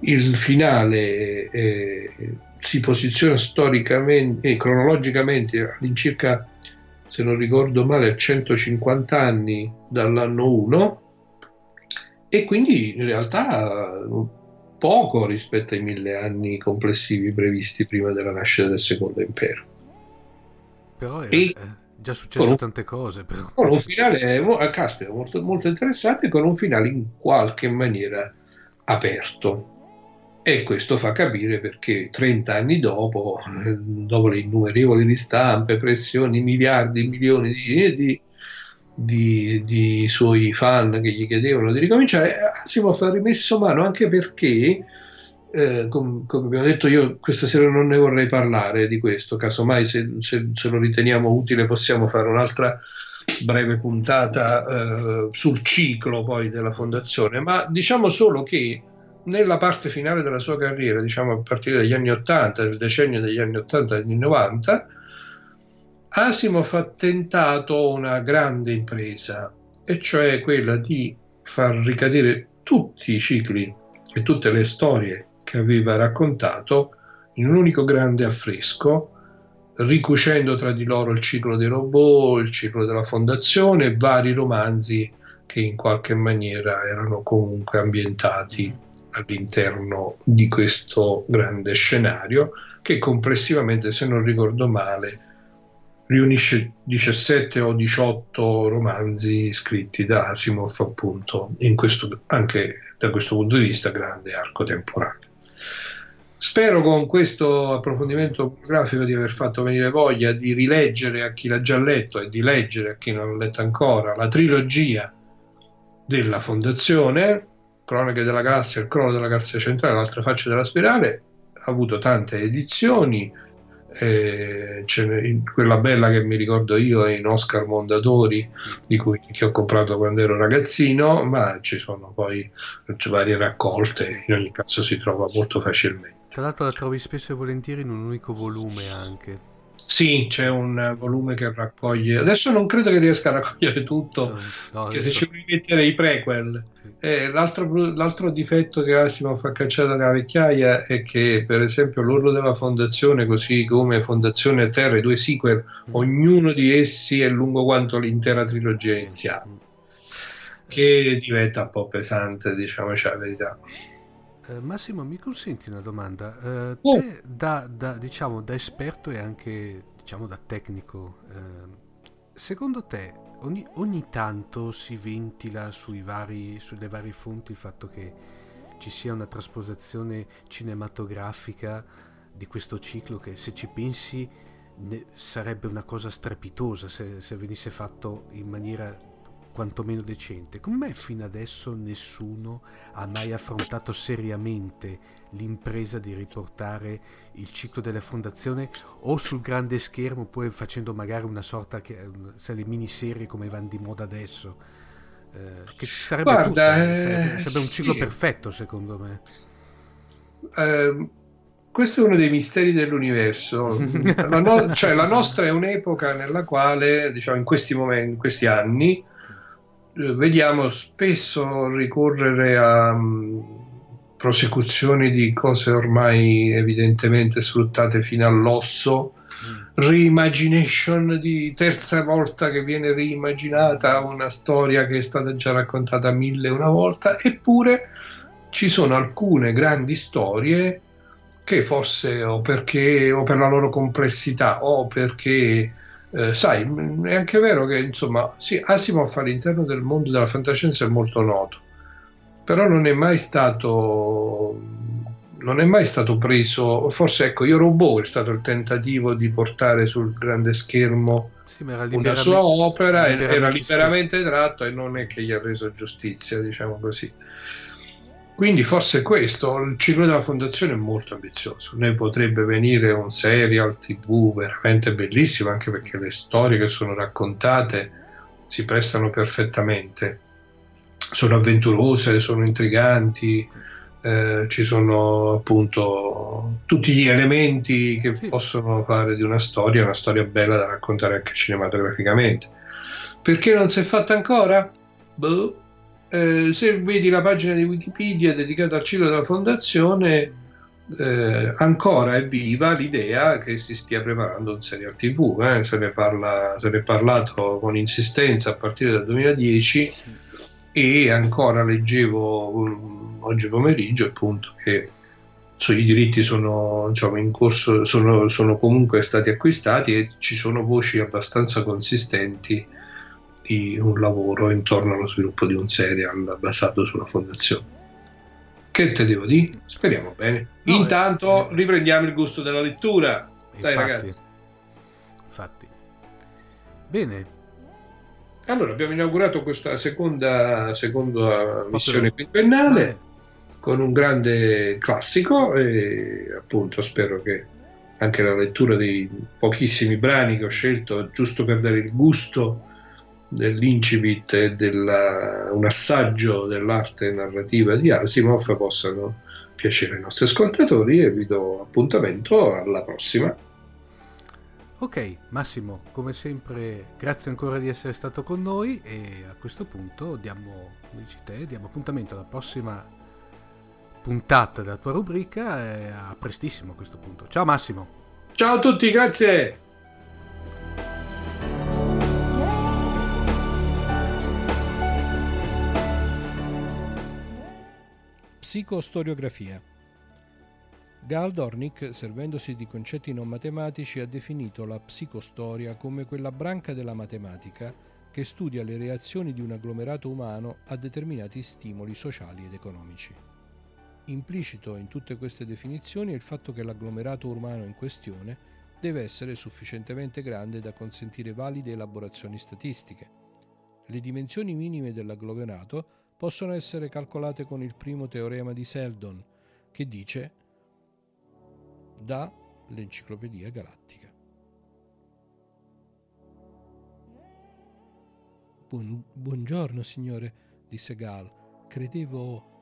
Il finale eh, si posiziona storicamente e cronologicamente all'incirca, se non ricordo male, a 150 anni dall'anno 1 e quindi in realtà eh, poco rispetto ai mille anni complessivi previsti prima della nascita del secondo impero. Però è, E- è già successo un- tante cose. Però. Con un finale mo- ah, caspita, molto, molto interessante, con un finale in qualche maniera aperto. E questo fa capire perché 30 anni dopo, eh, dopo le innumerevoli ristampe, pressioni, miliardi, milioni di, di- di- di suoi fan che gli chiedevano di ricominciare, Asimov ha rimesso mano anche perché, eh, com- come abbiamo detto, io questa sera non ne vorrei parlare di questo, casomai se, se- se lo riteniamo utile possiamo fare un'altra breve puntata eh, sul ciclo poi della fondazione, ma diciamo solo che nella parte finale della sua carriera, diciamo a partire dagli anni 80, del decennio degli anni 80 e anni 90, Asimov ha tentato una grande impresa, e cioè quella di far ricadere tutti i cicli e tutte le storie che aveva raccontato in un unico grande affresco, ricucendo tra di loro il ciclo dei robot, il ciclo della fondazione e vari romanzi che in qualche maniera erano comunque ambientati all'interno di questo grande scenario che complessivamente, se non ricordo male, riunisce 17 o 18 romanzi scritti da Asimov appunto questo, anche da questo punto di vista grande arco temporale. Spero con questo approfondimento grafico di aver fatto venire voglia di rileggere a chi l'ha già letto e di leggere a chi non l'ha letto ancora la trilogia della Fondazione, Cronache della Galassia, il Crono della Galassia Centrale, l'altra faccia della spirale, ha avuto tante edizioni, eh, quella bella che mi ricordo io è in Oscar Mondadori, di cui che ho comprato quando ero ragazzino, ma ci sono poi varie raccolte, in ogni caso si trova molto facilmente. Tra l'altro la trovi spesso e volentieri in un unico volume anche. Sì, c'è un volume che raccoglie. Adesso non credo che riesca a raccogliere tutto, No, che se ci vuoi mettere i prequel. sì. Eh, l'altro, l'altro difetto che Asimov ha cacciato dalla vecchiaia è che, per esempio, l'Orlo della Fondazione, così come Fondazione Terra, i due sequel, ognuno di essi è lungo quanto l'intera trilogia iniziale, che diventa un po' pesante, diciamoci la verità. Eh, Massimo, mi consenti una domanda? Eh, Oh. te, da, da, diciamo, da esperto e anche diciamo, da tecnico, ehm, secondo te ogni, ogni tanto si ventila sui vari, sulle varie fonti il fatto che ci sia una trasposizione cinematografica di questo ciclo che se ci pensi ne- sarebbe una cosa strepitosa se, se venisse fatto in maniera quantomeno decente. Come fino adesso nessuno ha mai affrontato seriamente l'impresa di riportare il ciclo della fondazione o sul grande schermo, poi facendo magari una sorta che se le miniserie come vanno di moda adesso. eh, che ci starebbe Guarda, tutto, eh, eh, sarebbe, sarebbe un ciclo sì. perfetto secondo me. Eh, questo è uno dei misteri dell'universo. [laughs] La, no- cioè, la nostra è un'epoca nella quale, diciamo, in questi momenti, in questi anni, vediamo spesso ricorrere a mm, prosecuzioni di cose ormai evidentemente sfruttate fino all'osso, reimagination di terza volta che viene riimmaginata una storia che è stata già raccontata mille una volta, eppure ci sono alcune grandi storie che forse o perché o per la loro complessità o perché eh, sai, è anche vero che insomma, sì, Asimov all'interno del mondo della fantascienza è molto noto, però non è mai stato non è mai stato preso, forse ecco, Io Robot è stato il tentativo di portare sul grande schermo Sì, una liberamente- sua opera, e- era liberamente liberamente tratto e non è che gli ha reso giustizia, diciamo così. Quindi forse questo, il ciclo della fondazione è molto ambizioso, ne potrebbe venire un serial tv veramente bellissimo, anche perché le storie che sono raccontate si prestano perfettamente, sono avventurose, sono intriganti, eh, ci sono appunto tutti gli elementi che Sì. possono fare di una storia una storia bella da raccontare anche cinematograficamente. Perché non si è fatta ancora? Boh. Eh, se vedi la pagina di Wikipedia dedicata al ciclo della fondazione, eh, ancora è viva l'idea che si stia preparando un serial TV. eh. Se, ne parla, se ne è parlato con insistenza a partire dal 2010 e ancora leggevo um, oggi pomeriggio appunto che i diritti sono, diciamo, in corso, sono, sono comunque stati acquistati e ci sono voci abbastanza consistenti di un lavoro intorno allo sviluppo di un serial basato sulla fondazione. Che te devo dire? Speriamo bene. No, Intanto eh, riprendiamo il gusto della lettura. Dai Infatti. ragazzi. Infatti. Bene, Allora, abbiamo inaugurato questa seconda, seconda missione quinquennale con un grande classico e appunto spero che anche la lettura dei pochissimi brani che ho scelto giusto per dare il gusto dell'incipit e della- un assaggio dell'arte narrativa di Asimov possano piacere ai nostri ascoltatori e vi do appuntamento alla prossima. Ok, Massimo, come sempre, grazie ancora di essere stato con noi e a questo punto diamo, te, diamo appuntamento alla prossima puntata della tua rubrica e a prestissimo a questo punto. Ciao Massimo! Ciao a tutti, grazie! Psicostoriografia. Gal Dornick, servendosi di concetti non matematici, ha definito la psicostoria come quella branca della matematica che studia le reazioni di un agglomerato umano a determinati stimoli sociali ed economici. Implicito in tutte queste definizioni è il fatto che l'agglomerato umano in questione deve essere sufficientemente grande da consentire valide elaborazioni statistiche. Le dimensioni minime dell'agglomerato possono essere calcolate con il primo teorema di Seldon, che dice da l'Enciclopedia Galattica. Buon- buongiorno, signore, disse Gal. Credevo...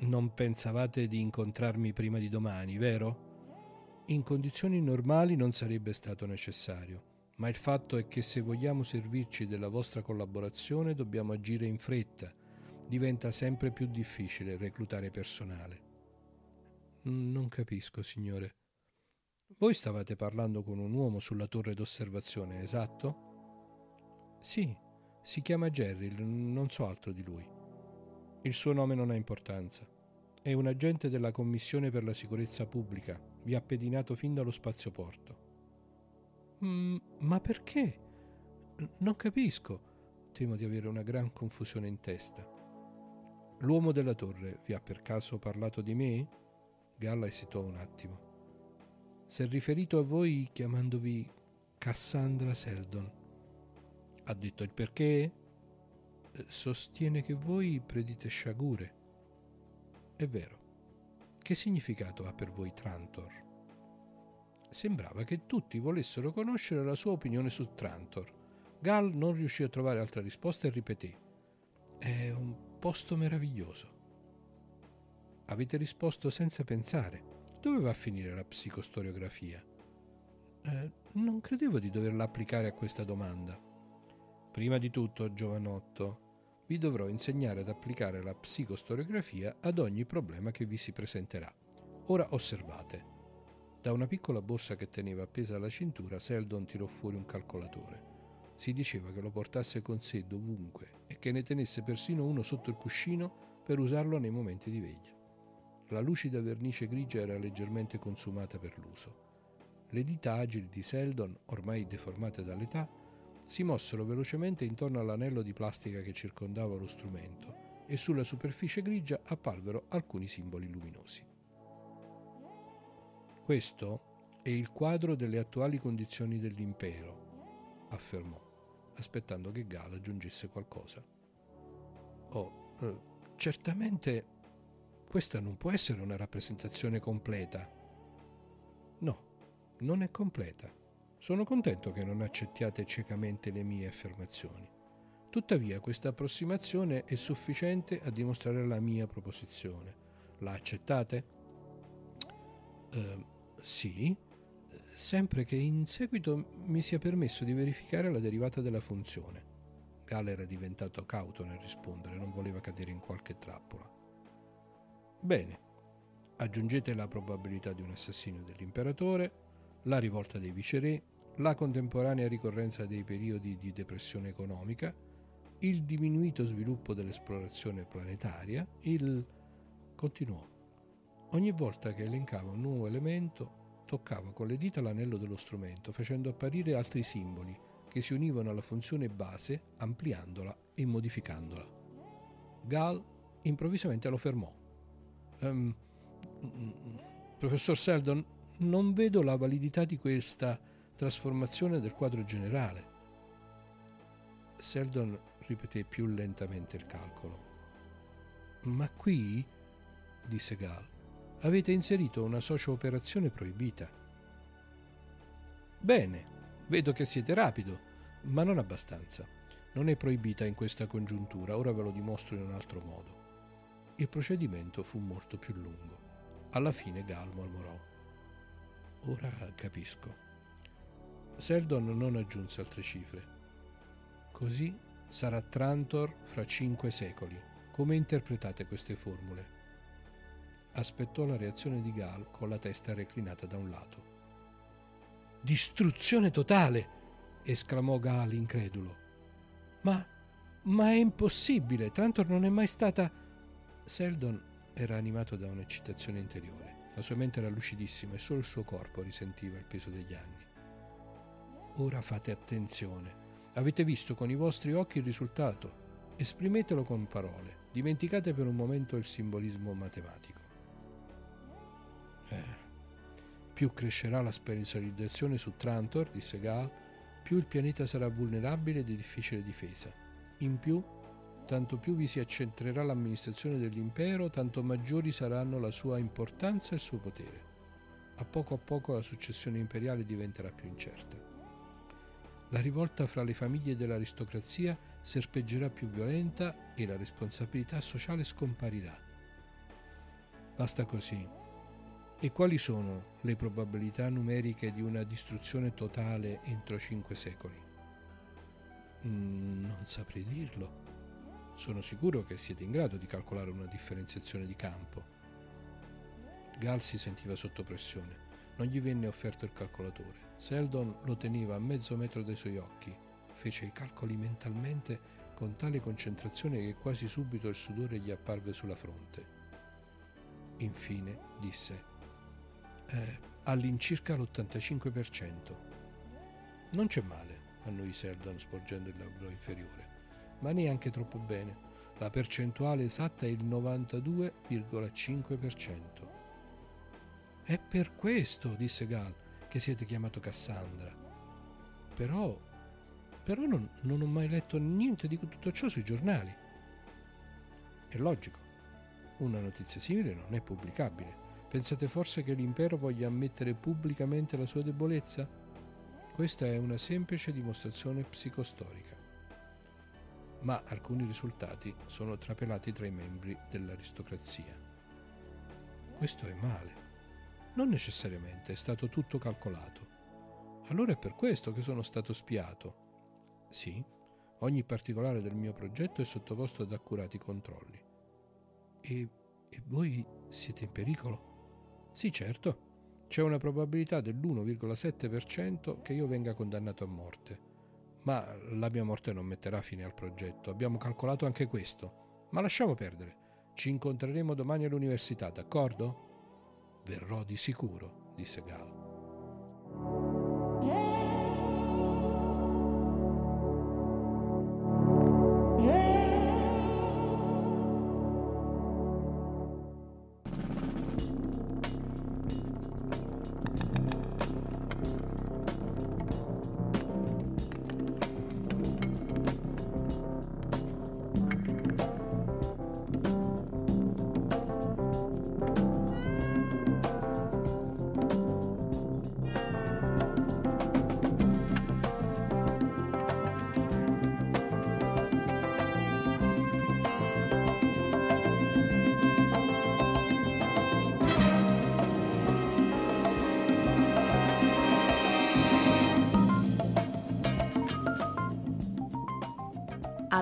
Non pensavate di incontrarmi prima di domani, vero? In condizioni normali non sarebbe stato necessario, ma il fatto è che se vogliamo servirci della vostra collaborazione dobbiamo agire in fretta. Diventa sempre più difficile reclutare personale. Mm, Non capisco, signore. Voi stavate parlando con un uomo sulla torre d'osservazione, esatto? Sì, si chiama Jerry, non so altro di lui. Il suo nome non ha importanza. È un agente della Commissione per la sicurezza pubblica. Vi ha pedinato fin dallo spazioporto. Mm, ma perché? Non capisco. Temo di avere una gran confusione in testa. L'uomo della torre vi ha per caso parlato di me? Galla esitò un attimo. Si è riferito a voi chiamandovi Cassandra Seldon. Ha detto il perché? Eh, Sostiene che voi predite sciagure. È vero. Che significato ha per voi Trantor? Sembrava che tutti volessero conoscere la sua opinione su Trantor. Gal non riuscì a trovare altra risposta e ripeté: È un posto meraviglioso. Avete risposto senza pensare. Dove va a finire la psicostoriografia? Eh, non credevo di doverla applicare a questa domanda. Prima di tutto, giovanotto, vi dovrò insegnare ad applicare la psicostoriografia ad ogni problema che vi si presenterà. Ora osservate. Da una piccola borsa che teneva appesa alla cintura, Seldon tirò fuori un calcolatore. Si diceva che lo portasse con sé dovunque e che ne tenesse persino uno sotto il cuscino per usarlo nei momenti di veglia. La lucida vernice grigia era leggermente consumata per l'uso. Le dita agili di Seldon, ormai deformate dall'età, si mossero velocemente intorno all'anello di plastica che circondava lo strumento e sulla superficie grigia apparvero alcuni simboli luminosi. Questo è il quadro delle attuali condizioni dell'impero, affermò, aspettando che Gal aggiungesse qualcosa. Oh, eh, certamente questa non può essere una rappresentazione completa. No, non è completa. Sono contento che non accettiate ciecamente le mie affermazioni. Tuttavia questa approssimazione è sufficiente a dimostrare la mia proposizione. La accettate? Eh, sì, sempre che in seguito mi sia permesso di verificare la derivata della funzione. Gal era diventato cauto nel rispondere, non voleva cadere in qualche trappola. Bene, aggiungete la probabilità di un assassinio dell'imperatore, la rivolta dei viceré, la contemporanea ricorrenza dei periodi di depressione economica, il diminuito sviluppo dell'esplorazione planetaria, il... continuò. Ogni volta che elencava un nuovo elemento, toccava con le dita l'anello dello strumento, facendo apparire altri simboli che si univano alla funzione base, ampliandola e modificandola. Gal improvvisamente lo fermò. Um, professor Seldon, non vedo la validità di questa trasformazione del quadro generale. Seldon ripeté più lentamente il calcolo. Ma qui, disse Gal, avete inserito una socio operazione proibita. Bene, vedo che siete rapido, ma non abbastanza. Non è proibita in questa congiuntura, ora ve lo dimostro in un altro modo. Il procedimento fu molto più lungo. Alla fine Gal mormorò. Ora capisco. Seldon non aggiunse altre cifre. Così sarà Trantor fra cinque secoli. Come interpretate queste formule? Aspettò la reazione di Gal con la testa reclinata da un lato. Distruzione totale! esclamò Gal incredulo. Ma. ma è impossibile! Trantor non è mai stata. Seldon era animato da un'eccitazione interiore. La sua mente era lucidissima e solo il suo corpo risentiva il peso degli anni. Ora fate attenzione. Avete visto con i vostri occhi il risultato. Esprimetelo con parole. Dimenticate per un momento il simbolismo matematico. Eh, più crescerà la specializzazione su Trantor, disse Gal, più il pianeta sarà vulnerabile e di difficile difesa. In più, tanto più vi si accentrerà l'amministrazione dell'impero, tanto maggiori saranno la sua importanza e il suo potere. A poco a poco la successione imperiale diventerà più incerta. La rivolta fra le famiglie dell'aristocrazia serpeggerà più violenta e la responsabilità sociale scomparirà. Basta così. E quali sono le probabilità numeriche di una distruzione totale entro cinque secoli? Mm, non saprei dirlo. Sono sicuro che siete in grado di calcolare una differenziazione di campo. Gal si sentiva sotto pressione. Non gli venne offerto il calcolatore. Seldon lo teneva a mezzo metro dai suoi occhi. Fece i calcoli mentalmente con tale concentrazione che quasi subito il sudore gli apparve sulla fronte. Infine disse: eh, All'incirca l'85%. Non c'è male, annui Seldon sporgendo il labbro inferiore, ma neanche troppo bene. La percentuale esatta è il 92,5%. È per questo, disse Gal, che siete chiamato Cassandra. Però, però non, non ho mai letto niente di tutto ciò sui giornali. È logico. Una notizia simile non è pubblicabile. Pensate forse che l'impero voglia ammettere pubblicamente la sua debolezza? Questa è una semplice dimostrazione psicostorica. Ma alcuni risultati sono trapelati tra i membri dell'aristocrazia. Questo è male. Non necessariamente, è stato tutto calcolato. Allora è per questo che sono stato spiato. Sì, ogni particolare del mio progetto è sottoposto ad accurati controlli. E, e voi siete in pericolo? Sì, certo. C'è una probabilità dell'1,7% che io venga condannato a morte. Ma la mia morte non metterà fine al progetto. Abbiamo calcolato anche questo. Ma lasciamo perdere. Ci incontreremo domani all'università, d'accordo? Verrò di sicuro, disse Gal.